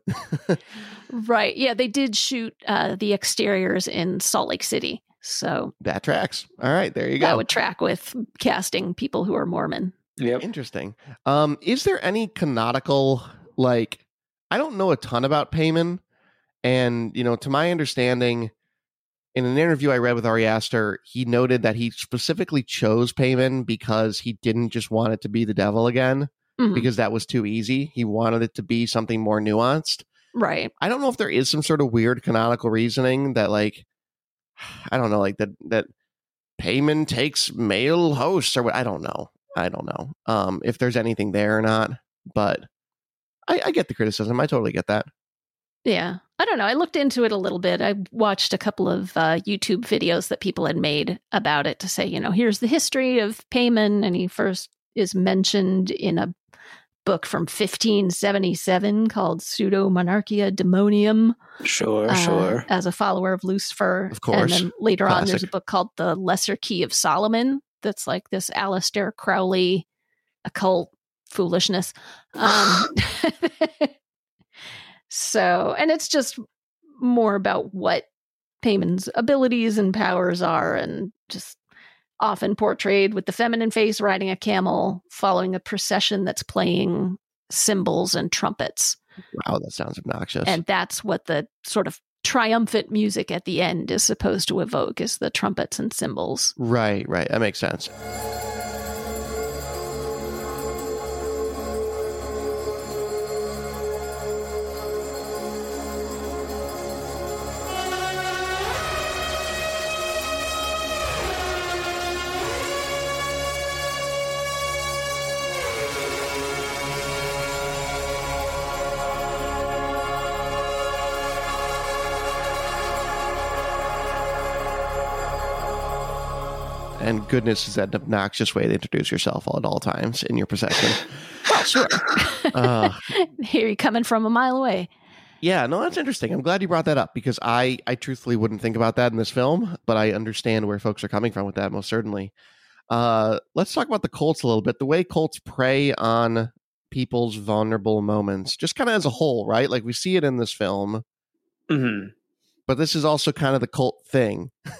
Speaker 2: Right. Yeah, they did shoot uh, the exteriors in Salt Lake City. So
Speaker 1: That tracks. All right, there you go.
Speaker 2: that would track with casting people who are Mormon.
Speaker 3: Yep.
Speaker 1: Interesting. Um, is there any canonical like I don't know a ton about Paimon, and you know, to my understanding, in an interview I read with Ari Aster, he noted that he specifically chose Paimon because he didn't just want it to be the devil again
Speaker 2: Mhm.
Speaker 1: because that was too easy. He wanted it to be something more nuanced.
Speaker 2: Right.
Speaker 1: I don't know if there is some sort of weird canonical reasoning that like I don't know, like that that Paimon takes male hosts or what I don't know. I don't know. Um if there's anything there or not. But I, I get the criticism. I totally get that.
Speaker 2: Yeah. I don't know. I looked into it a little bit. I watched a couple of uh, YouTube videos that people had made about it to say, you know, here's the history of Paimon. And he first is mentioned in a book from 1577 called Pseudomonarchia Daemonum.
Speaker 3: Sure,
Speaker 2: uh,
Speaker 3: sure.
Speaker 2: as a follower of Lucifer.
Speaker 1: Of course.
Speaker 2: And then later on, there's a book called The Lesser Key of Solomon that's like this Aleister Crowley occult foolishness. Um, so, and it's just more about what Paimon's abilities and powers are and just often portrayed with the feminine face riding a camel following a procession that's playing cymbals and trumpets
Speaker 1: Wow, that sounds obnoxious.
Speaker 2: and that's what the sort of triumphant music at the end is supposed to evoke is the trumpets and cymbals
Speaker 1: right, right. That makes sense. And goodness is that obnoxious way to introduce yourself at all times in your procession.
Speaker 2: sure
Speaker 1: uh,
Speaker 2: here you coming from a mile away
Speaker 1: Yeah, no, that's interesting. I'm glad you brought that up because I, I truthfully wouldn't think about that in this film, but I understand where folks are coming from with that most certainly. Uh, let's talk about the cults a little bit. The way cults prey on people's vulnerable moments, just kind of as a whole, right? Like we see it in this film,
Speaker 3: hmm
Speaker 1: but this is also kind of the cult thing.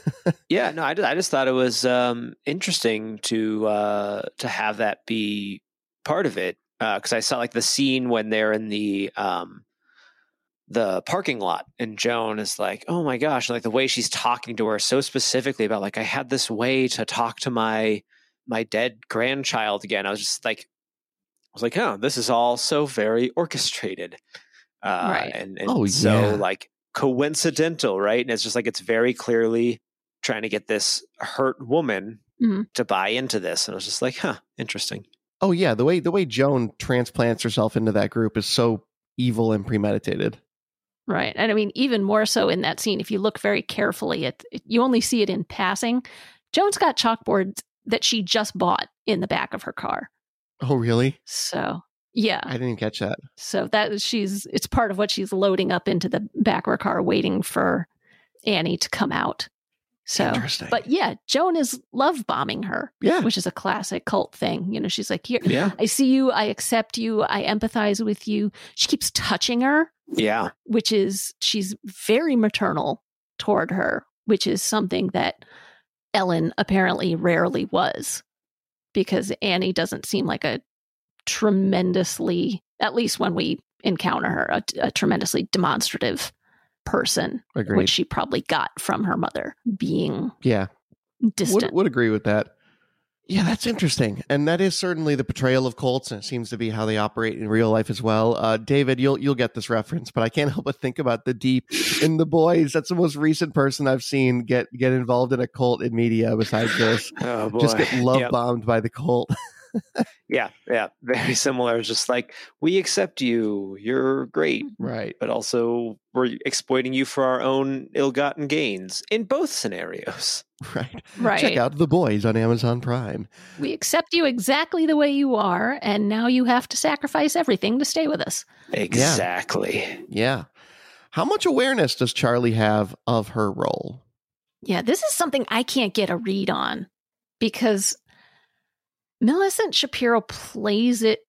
Speaker 3: Yeah, no, I just, I just thought it was um, interesting to uh, to have that be part of it because I saw like the scene when they're in the um, the parking lot and Joan is like, "Oh my gosh!" and, like the way she's talking to her so specifically about like I had this way to talk to my my dead grandchild again. I was just like, I was like, "Oh, this is all so very orchestrated." Uh,
Speaker 2: Right.
Speaker 3: And, and
Speaker 1: Oh,
Speaker 3: so
Speaker 1: yeah.
Speaker 3: like coincidental, right? And it's just like it's very clearly trying to get this hurt woman
Speaker 2: Mhm.
Speaker 3: to buy into this. And I was just like, huh, interesting.
Speaker 1: Oh yeah, the way the way Joan transplants herself into that group is so evil and premeditated.
Speaker 2: right and i mean even more so in that scene if you look very carefully at it, you only see it in passing joan's got chalkboards that she just bought in the back of her car
Speaker 1: Oh really?
Speaker 2: so yeah
Speaker 1: I didn't even catch that.
Speaker 2: So that she's it's part of what she's loading up into the back of her car, waiting for Annie to come out. So,
Speaker 1: Interesting.
Speaker 2: but yeah, Joan is love bombing her,
Speaker 1: Yeah.
Speaker 2: which is a classic cult thing. You know, she's like, here,
Speaker 3: Yeah.
Speaker 2: I see you, I accept you, I empathize with you. She keeps touching her,
Speaker 3: Yeah.
Speaker 2: which is, she's very maternal toward her, which is something that Ellen apparently rarely was because Annie doesn't seem like a tremendously, at least when we encounter her, a, a tremendously demonstrative person,
Speaker 1: Agreed.
Speaker 2: which she probably got from her mother being
Speaker 1: yeah.
Speaker 2: distant.
Speaker 1: Would, would agree with that. Yeah, that's interesting, and that is certainly the portrayal of cults, and it seems to be how they operate in real life as well. Uh, David, you'll you'll get this reference, but I can't help but think about the deep in the boys. That's the most recent person I've seen get get involved in a cult in media. Besides this,
Speaker 3: Oh boy.
Speaker 1: just get love
Speaker 3: Yep.
Speaker 1: bombed by the cult.
Speaker 3: Yeah. Yeah. Very similar. Just like we accept you. You're great.
Speaker 1: right.
Speaker 3: But also we're exploiting you for our own ill-gotten gains in both scenarios.
Speaker 1: Right.
Speaker 2: right.
Speaker 1: Check out the boys on Amazon Prime.
Speaker 2: We accept you exactly the way you are, and now you have to sacrifice everything to stay with us.
Speaker 3: Exactly.
Speaker 1: Yeah. How much awareness does Charlie have of her role?
Speaker 2: Yeah, this is something I can't get a read on because Millicent Shapiro plays it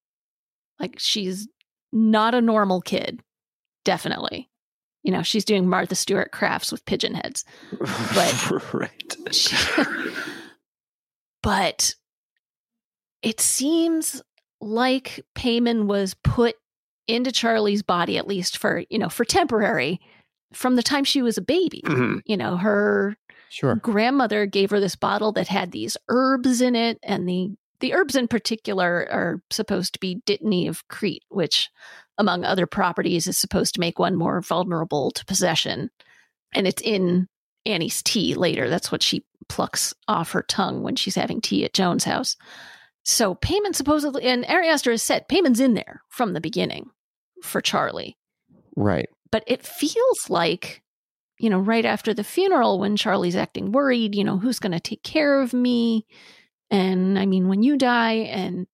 Speaker 2: like she's not a normal kid. Definitely. You know, she's doing Martha Stewart crafts with pigeon heads. But-
Speaker 3: right.
Speaker 2: but it seems like Paimon was put into Charlie's body, at least for, you know, for temporary, from the time she was a baby.
Speaker 3: Mhm.
Speaker 2: You know, her
Speaker 1: Sure.
Speaker 2: grandmother gave her this bottle that had these herbs in it, and the the herbs in particular are supposed to be dittany of Crete, which, among other properties, is supposed to make one more vulnerable to possession. And it's in Annie's tea later. That's what she plucks off her tongue when she's having tea at Joan's house. So Paimon supposedly, and Ari Aster has said Paimon's in there from the beginning for Charlie
Speaker 1: Right.
Speaker 2: but it feels like you know right after the funeral when charlie's acting worried you know who's going to take care of me and i mean when you die and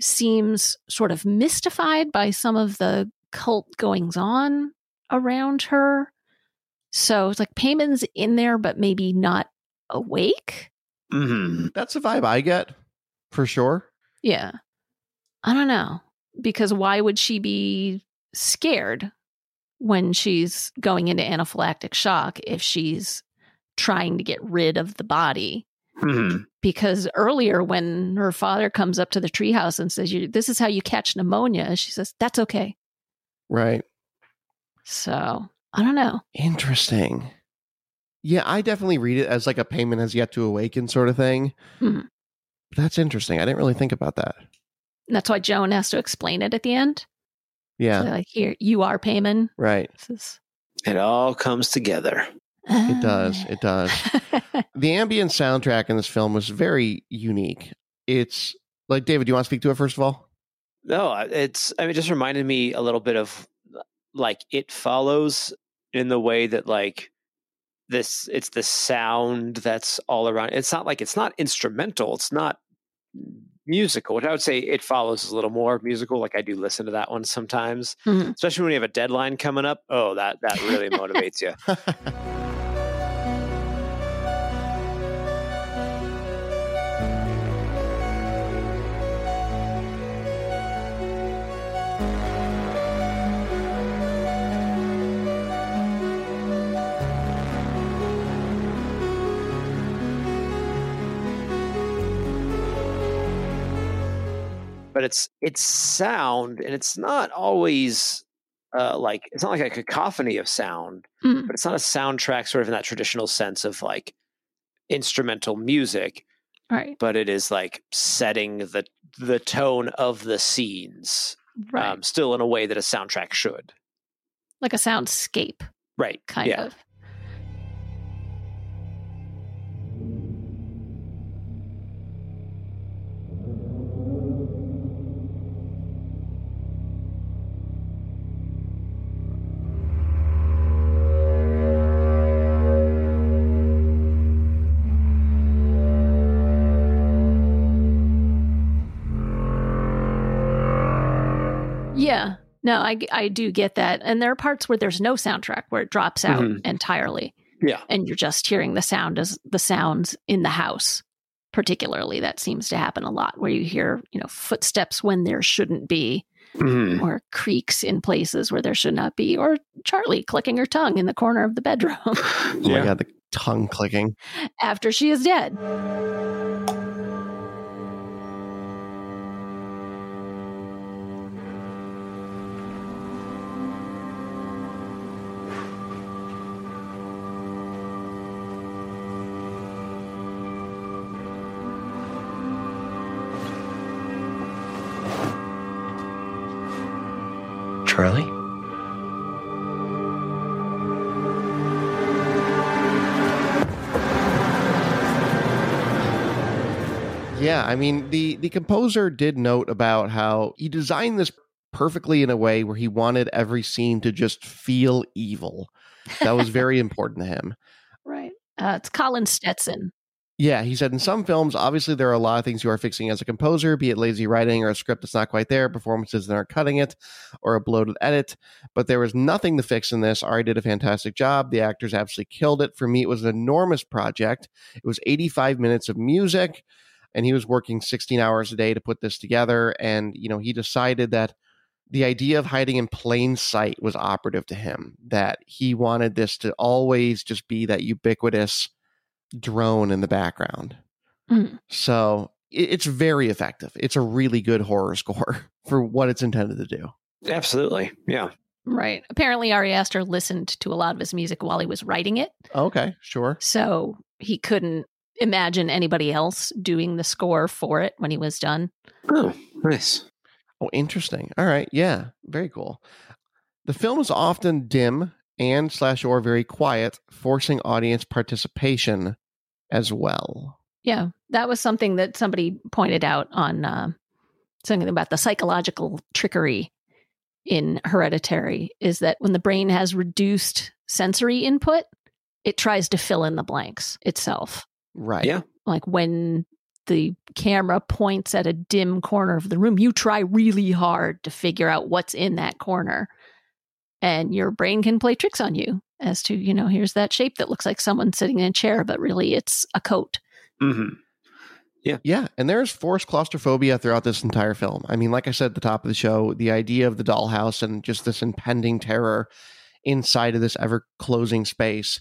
Speaker 2: seems sort of mystified by some of the cult goings on around her. So it's like Paimon's in there but maybe not awake?
Speaker 3: Hmm
Speaker 1: That's the vibe I get for sure.
Speaker 2: yeah. I don't know because why would she be scared when she's going into anaphylactic shock if she's trying to get rid of the body
Speaker 3: hmm
Speaker 2: because earlier when her father comes up to the treehouse and says you this is how you catch pneumonia she says that's okay
Speaker 1: Right.
Speaker 2: so i don't know
Speaker 1: Interesting. Yeah, I definitely read it as like a Paimon has yet to awaken sort of thing.
Speaker 2: Mhm.
Speaker 1: That's interesting. I didn't really think about that.
Speaker 2: And that's why joan has to explain it at the end
Speaker 1: Yeah.
Speaker 2: So, like here you are Paimon
Speaker 1: Right.
Speaker 2: this is
Speaker 3: It all comes together.
Speaker 1: It does. It does. the ambient soundtrack in this film was very unique. It's like David, do you want to speak to it first of all?
Speaker 3: No, it's. I mean, it just reminded me a little bit of like it follows in the way that like this. It's the sound that's all around. It's not like it's not instrumental. It's not musical. Which I would say it follows is a little more musical. Like I do listen to that one sometimes,
Speaker 2: Mhm.
Speaker 3: especially when you have a deadline coming up. Oh, that that really motivates you. but it's it's sound and it's not always uh, like it's not like a cacophony of sound
Speaker 2: Mm.
Speaker 3: but it's not a soundtrack sort of in that traditional sense of like instrumental music
Speaker 2: right.
Speaker 3: but it is like setting the the tone of the scenes
Speaker 2: right.
Speaker 3: um, still in a way that a soundtrack should.
Speaker 2: Like a soundscape
Speaker 3: right.
Speaker 2: kind
Speaker 3: yeah.
Speaker 2: of No, I, I do get that. And there are parts where there's no soundtrack where it drops out
Speaker 3: Mhm.
Speaker 2: entirely.
Speaker 3: Yeah.
Speaker 2: and you're just hearing the sound as the sounds in the house. Particularly, that seems to happen a lot where you hear, you know, footsteps when there shouldn't be,
Speaker 3: Mhm.
Speaker 2: or creaks in places where there should not be, or Charlie clicking her tongue in the corner of the bedroom
Speaker 1: Oh my god, the tongue clicking.
Speaker 2: after she is dead.
Speaker 3: Charlie?
Speaker 1: Yeah, I mean the the composer did note about how he designed this perfectly in a way where he wanted every scene to just feel evil. That was very important to him.
Speaker 2: Right. Uh, it's Colin Stetson.
Speaker 1: Yeah, he said in some films, obviously there are a lot of things you are fixing as a composer, be it lazy writing or a script that's not quite there, performances that aren't cutting it, or a bloated edit. But there was nothing to fix in this. Ari did a fantastic job. The actors absolutely killed it. For me, it was an enormous project. It was 85 minutes of music, and he was working 16 hours a day to put this together. And, you know, he decided that the idea of hiding in plain sight was operative to him, that he wanted this to always just be that ubiquitous drone in the background.
Speaker 2: Mm.
Speaker 1: So it, it's very effective. It's a really good horror score for what it's intended to do.
Speaker 3: Absolutely. Yeah.
Speaker 2: Right. Apparently, Ari Aster listened to a lot of his music while he was writing it.
Speaker 1: Okay, sure.
Speaker 2: So he couldn't imagine anybody else doing the score for it when he was done.
Speaker 3: Oh, nice.
Speaker 1: Oh, interesting. All right. Yeah, very cool. The film is often dim and slash or very quiet, forcing audience participation as well.
Speaker 2: Yeah. That was something that somebody pointed out on uh, something about the psychological trickery in Hereditary is that when the brain has reduced sensory input, it tries to fill in the blanks itself.
Speaker 1: Right.
Speaker 3: Yeah.
Speaker 2: like when the camera points at a dim corner of the room, you try really hard to figure out what's in that corner. And your brain can play tricks on you as to, you know, here's that shape that looks like someone sitting in a chair, but really it's a coat.
Speaker 3: hmm
Speaker 1: Yeah, Yeah. and there's forced claustrophobia throughout this entire film. I mean, like I said at the top of the show, the idea of the dollhouse and just this impending terror inside of this ever closing space.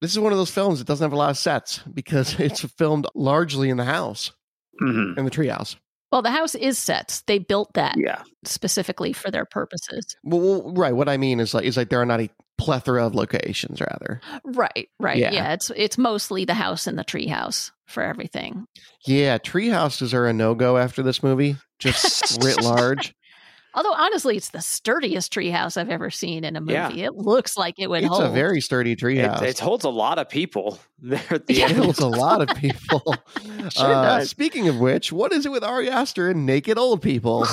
Speaker 1: This is one of those films that doesn't have a lot of sets because it's filmed largely in the house,
Speaker 3: hmm
Speaker 1: in the treehouse.
Speaker 2: Well, the house is sets. They built that
Speaker 3: Yeah.
Speaker 2: specifically for their purposes.
Speaker 1: Well, right. What I mean is like is like there are not a plethora of locations, rather.
Speaker 2: Right, right.
Speaker 1: Yeah.
Speaker 2: Yeah, it's it's mostly the house and the tree house for everything.
Speaker 1: Yeah, treehouses are a no go after this movie, just writ large.
Speaker 2: Although honestly, it's the sturdiest tree house I've ever seen in a movie.
Speaker 3: Yeah.
Speaker 2: It looks like it would
Speaker 1: It's
Speaker 2: hold.
Speaker 1: a very sturdy treehouse.
Speaker 3: It, it holds a lot of people there at the
Speaker 2: Yeah.
Speaker 1: It holds a lot of people.
Speaker 2: Sure
Speaker 1: Uh,
Speaker 2: does.
Speaker 1: Speaking of which, what is it with Ari Aster and naked old people?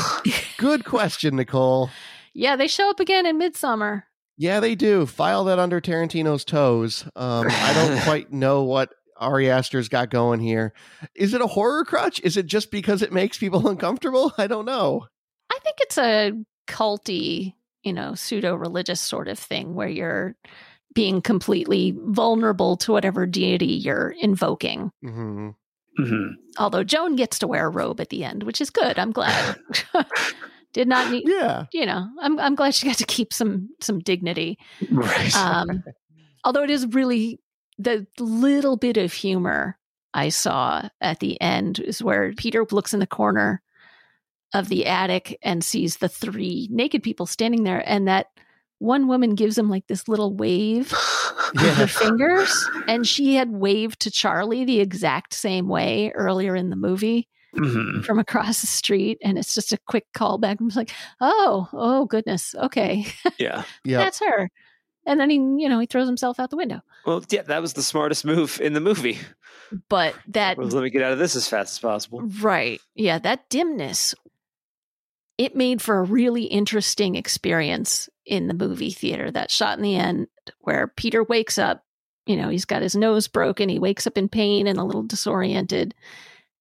Speaker 1: Good question, Nicole.
Speaker 2: yeah, they show up again in Midsommar.
Speaker 1: Yeah, they do. File that under Tarantino's toes. Um, I don't quite know what Ari Aster's got going here. Is it a horror crutch? Is it just because it makes people uncomfortable? I don't know.
Speaker 2: I think it's a culty, you know, pseudo religious sort of thing where you're being completely vulnerable to whatever deity you're invoking.
Speaker 1: hmm
Speaker 3: hmm
Speaker 2: Although Joan gets to wear a robe at the end, which is good. I'm glad. Did not need,
Speaker 1: Yeah.
Speaker 2: you know, I'm I'm glad she got to keep some some dignity.
Speaker 3: Right.
Speaker 2: Um, although it is really the little bit of humor I saw at the end is where Peter looks in the corner of the attic and sees the three naked people standing there, and that one woman gives him like this little wave with
Speaker 1: Yeah.
Speaker 2: her fingers, and she had waved to Charlie the exact same way earlier in the movie
Speaker 3: hmm
Speaker 2: from across the street, and it's just a quick callback. I'm just like, oh, oh goodness, okay,
Speaker 3: Yeah.
Speaker 1: Yeah.
Speaker 2: that's her. And then he, you know, he throws himself out the window.
Speaker 3: Well, yeah, that was the smartest move in the movie.
Speaker 2: But that
Speaker 3: Was let me get out of this as fast as possible.
Speaker 2: Right. Yeah, that dimness it made for a really interesting experience in the movie theater. That shot in the end where Peter wakes up, you know, he's got his nose broken, he wakes up in pain and a little disoriented,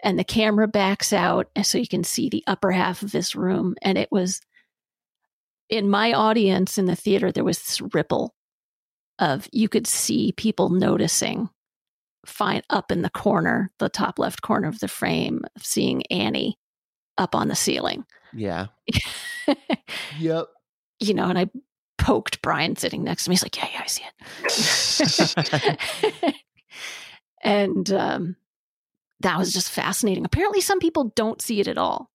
Speaker 2: and the camera backs out so you can see the upper half of this room and it was in my audience in the theater there was this ripple of you could see people noticing fine up in the corner, the top left corner of the frame, seeing Annie up on the ceiling.
Speaker 1: Yeah. yep.
Speaker 2: You know, and I poked Brian sitting next to me. He's like, Yeah, yeah, I see it. and um, that was just fascinating. Apparently, some people don't see it at all.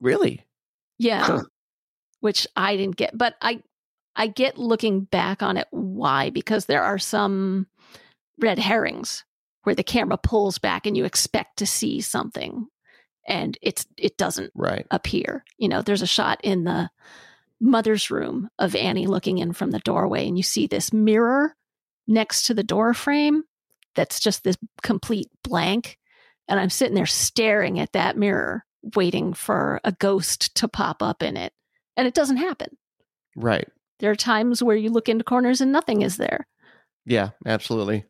Speaker 1: Really?
Speaker 2: Yeah. Huh. Which I didn't get. But I I get looking back on it why, because there are some red herrings where the camera pulls back and you expect to see something and it's it doesn't
Speaker 1: right.
Speaker 2: appear. You know, there's a shot in the mother's room of Annie looking in from the doorway and you see this mirror next to the door frame that's just this complete blank and I'm sitting there staring at that mirror waiting for a ghost to pop up in it and it doesn't happen.
Speaker 1: Right.
Speaker 2: There are times where you look into corners and nothing is there.
Speaker 1: Yeah, absolutely.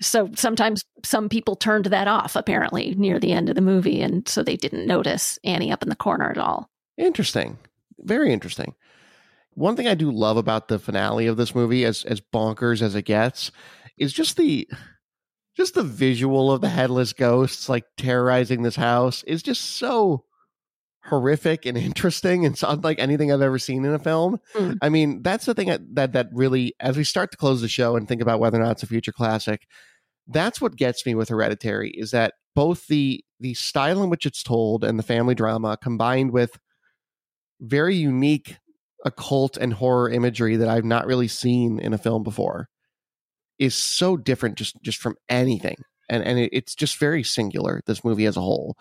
Speaker 2: So sometimes some people turned that off apparently near the end of the movie and so they didn't notice Annie up in the corner at all.
Speaker 1: Interesting. Very interesting. One thing I do love about the finale of this movie as as bonkers as it gets is just the just the visual of the headless ghosts like terrorizing this house is just so horrific and interesting and unlike anything I've ever seen in a film. Mm. I mean, that's the thing that that really as we start to close the show and think about whether or not it's a future classic, that's what gets me with Hereditary is that both the the style in which it's told and the family drama combined with very unique occult and horror imagery that I've not really seen in a film before is so different just just from anything and and it, it's just very singular this movie as a whole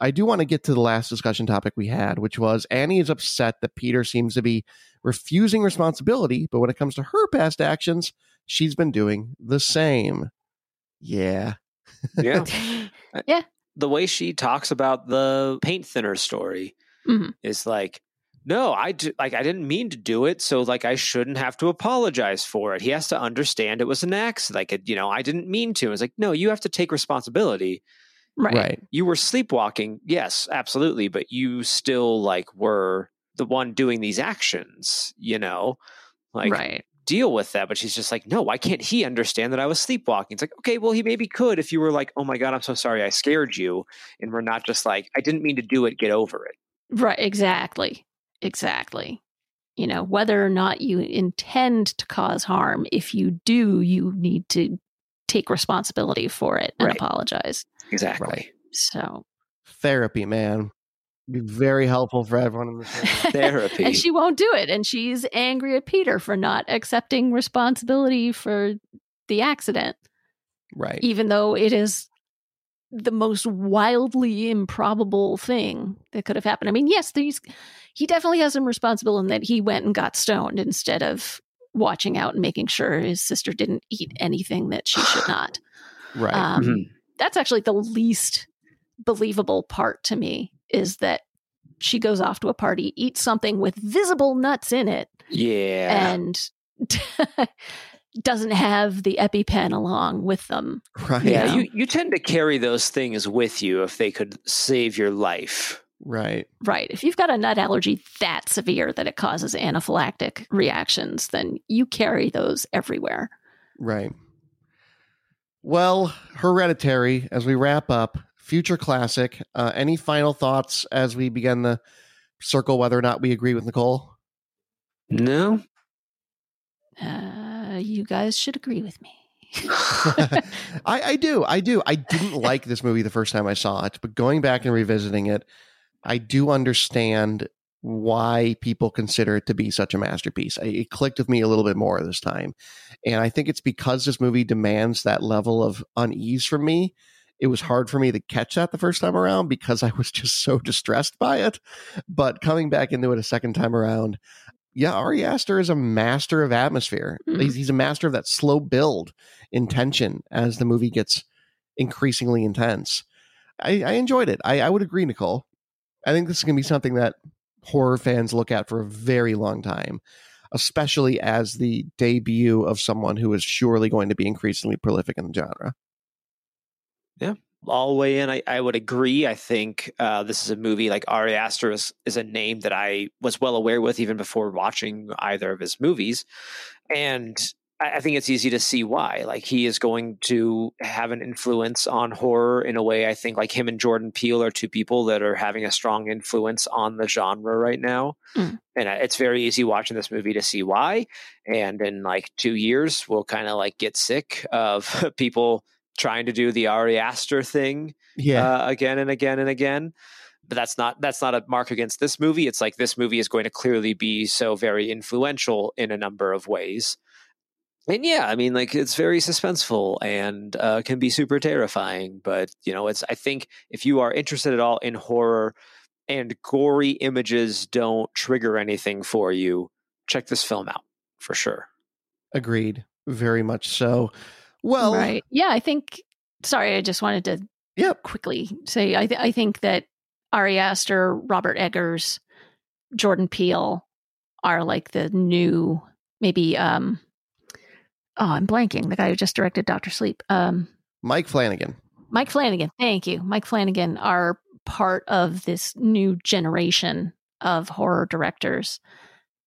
Speaker 1: I do want to get to the last discussion topic we had, which was Annie is upset that Peter seems to be refusing responsibility, but when it comes to her past actions, she's been doing the same. Yeah.
Speaker 3: Yeah.
Speaker 2: yeah.
Speaker 3: The way she talks about the paint thinner story mm-hmm. is like, no, I do, like I didn't mean to do it, so like I shouldn't have to apologize for it. He has to understand it was an accident. Like, you know, I didn't mean to. It's like, no, you have to take responsibility.
Speaker 2: Right. right.
Speaker 3: You were sleepwalking, yes, absolutely, but you still like were the one doing these actions, you know? Like
Speaker 2: right.
Speaker 3: deal with that. But she's just like, no, why can't he understand that I was sleepwalking? It's like, okay, well, he maybe could if you were like, oh my God, I'm so sorry I scared you. And we're not just like, I didn't mean to do it, get over it.
Speaker 2: Right, exactly. Exactly. You know, whether or not you intend to cause harm, if you do, you need to take responsibility for it and right. apologize.
Speaker 3: Exactly.
Speaker 1: Right.
Speaker 2: So
Speaker 1: therapy, man. Be very helpful for everyone in the
Speaker 3: therapy.
Speaker 2: and she won't do it. And she's angry at Peter for not accepting responsibility for the accident.
Speaker 1: Right.
Speaker 2: Even though it is the most wildly improbable thing that could have happened. I mean, yes, these he definitely has some responsibility in that he went and got stoned instead of watching out and making sure his sister didn't eat anything that she should not.
Speaker 1: right.
Speaker 2: Um, mm-hmm. That's actually the least believable part to me is that she goes off to a party, eats something with visible nuts in it.
Speaker 3: Yeah.
Speaker 2: And doesn't have the EpiPen along with them.
Speaker 1: Right.
Speaker 3: Yeah, you, you tend to carry those things with you if they could save your life.
Speaker 1: Right.
Speaker 2: Right. If you've got a nut allergy that severe that it causes anaphylactic reactions, then you carry those everywhere.
Speaker 1: Right. Well, Hereditary, as we wrap up, future classic. Uh, any final thoughts as we begin the circle whether or not we agree with Nicole?
Speaker 3: No.
Speaker 2: Uh, you guys should agree with me.
Speaker 1: I, I do. I do. I didn't like this movie the first time I saw it, but going back and revisiting it, I do understand why people consider it to be such a masterpiece. It clicked with me a little bit more this time. And I think it's because this movie demands that level of unease from me. It was hard for me to catch that the first time around because I was just so distressed by it. But coming back into it a second time around, yeah, Ari Aster is a master of atmosphere. Mm-hmm. He's, he's a master of that slow build in tension as the movie gets increasingly intense. I, I enjoyed it. I, I would agree, Nicole. I think this is going to be something that horror fans look at for a very long time, especially as the debut of someone who is surely going to be increasingly prolific in the genre.
Speaker 3: Yeah, all weigh in. I, I would agree. I think uh, this is a movie like Ari Aster is, is a name that I was well aware with even before watching either of his movies. And I think it's easy to see why. Like he is going to have an influence on horror in a way. I think like him and Jordan Peele are two people that are having a strong influence on the genre right now,
Speaker 2: Mm.
Speaker 3: and uh, it's very easy watching this movie to see why. And in like two years, we'll kind of like get sick of people trying to do the Ari Aster thing
Speaker 1: Yeah.
Speaker 3: uh, again and again and again. But that's not that's not a mark against this movie. It's like this movie is going to clearly be so very influential in a number of ways. And yeah, I mean, like it's very suspenseful and uh, can be super terrifying. But you know, it's I think if you are interested at all in horror and gory images don't trigger anything for you, check this film out for sure.
Speaker 1: Agreed. Very much so. Well,
Speaker 2: right. Yeah, I think. Sorry, I just wanted to
Speaker 1: Yep.
Speaker 2: quickly say I, th- I think that Ari Aster, Robert Eggers, Jordan Peele are like the new maybe. um Oh, I'm blanking. The guy who just directed Doctor Sleep. Um,
Speaker 1: Mike Flanagan.
Speaker 2: Mike Flanagan. Thank you. Mike Flanagan are part of this new generation of horror directors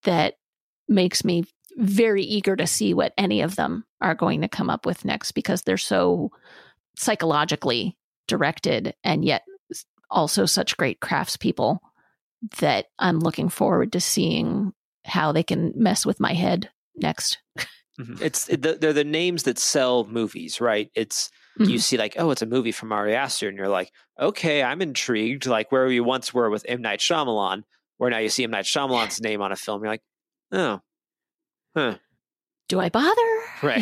Speaker 2: that makes me very eager to see what any of them are going to come up with next because they're so psychologically directed and yet also such great craftspeople that I'm looking forward to seeing how they can mess with my head next.
Speaker 3: It's it, they're the names that sell movies, right? It's you
Speaker 2: Mhm.
Speaker 3: see like, oh, it's a movie from Ari Aster, and you're like, okay, I'm intrigued. Like where you once were with M Night Shyamalan, where now you see M Night Shyamalan's name on a film, you're like, oh, huh,
Speaker 2: Do I bother?
Speaker 3: right.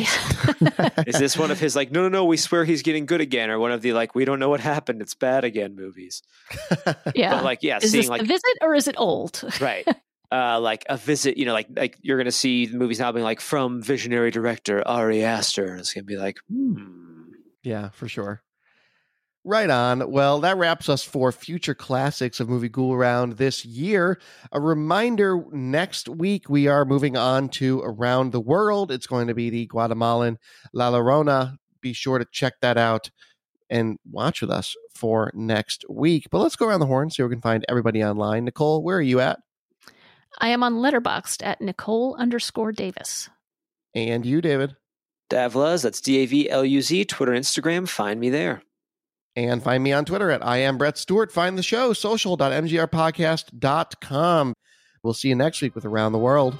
Speaker 2: Yeah.
Speaker 3: Is this one of his like, no, no, no, we swear he's getting good again, or one of the like, we don't know what happened, it's bad again movies?
Speaker 2: yeah.
Speaker 3: But like, yeah,
Speaker 2: is
Speaker 3: seeing
Speaker 2: this
Speaker 3: like
Speaker 2: visit or is it old?
Speaker 3: right uh like a visit you know like like you're gonna see the movies now being like from visionary director ari aster it's gonna be like hmm
Speaker 1: Yeah, for sure. Right on. Well, that wraps us for future classics of Movie Ghoul Around this year. A reminder next week we are moving on to Around the World. It's going to be the Guatemalan La Llorona. Be sure to check that out and watch with us for next week. But let's go around the horn see so we can find everybody online. Nicole, where are you at?
Speaker 2: I am on Letterboxd at Nicole underscore Davis.
Speaker 1: And you, David.
Speaker 3: davluz that's d-a-v-l-u-z twitter instagram find me there
Speaker 1: And find me on Twitter at I am Brett Stewart. Find the show social.mgrpodcast.com. We'll see you next week with Around the World.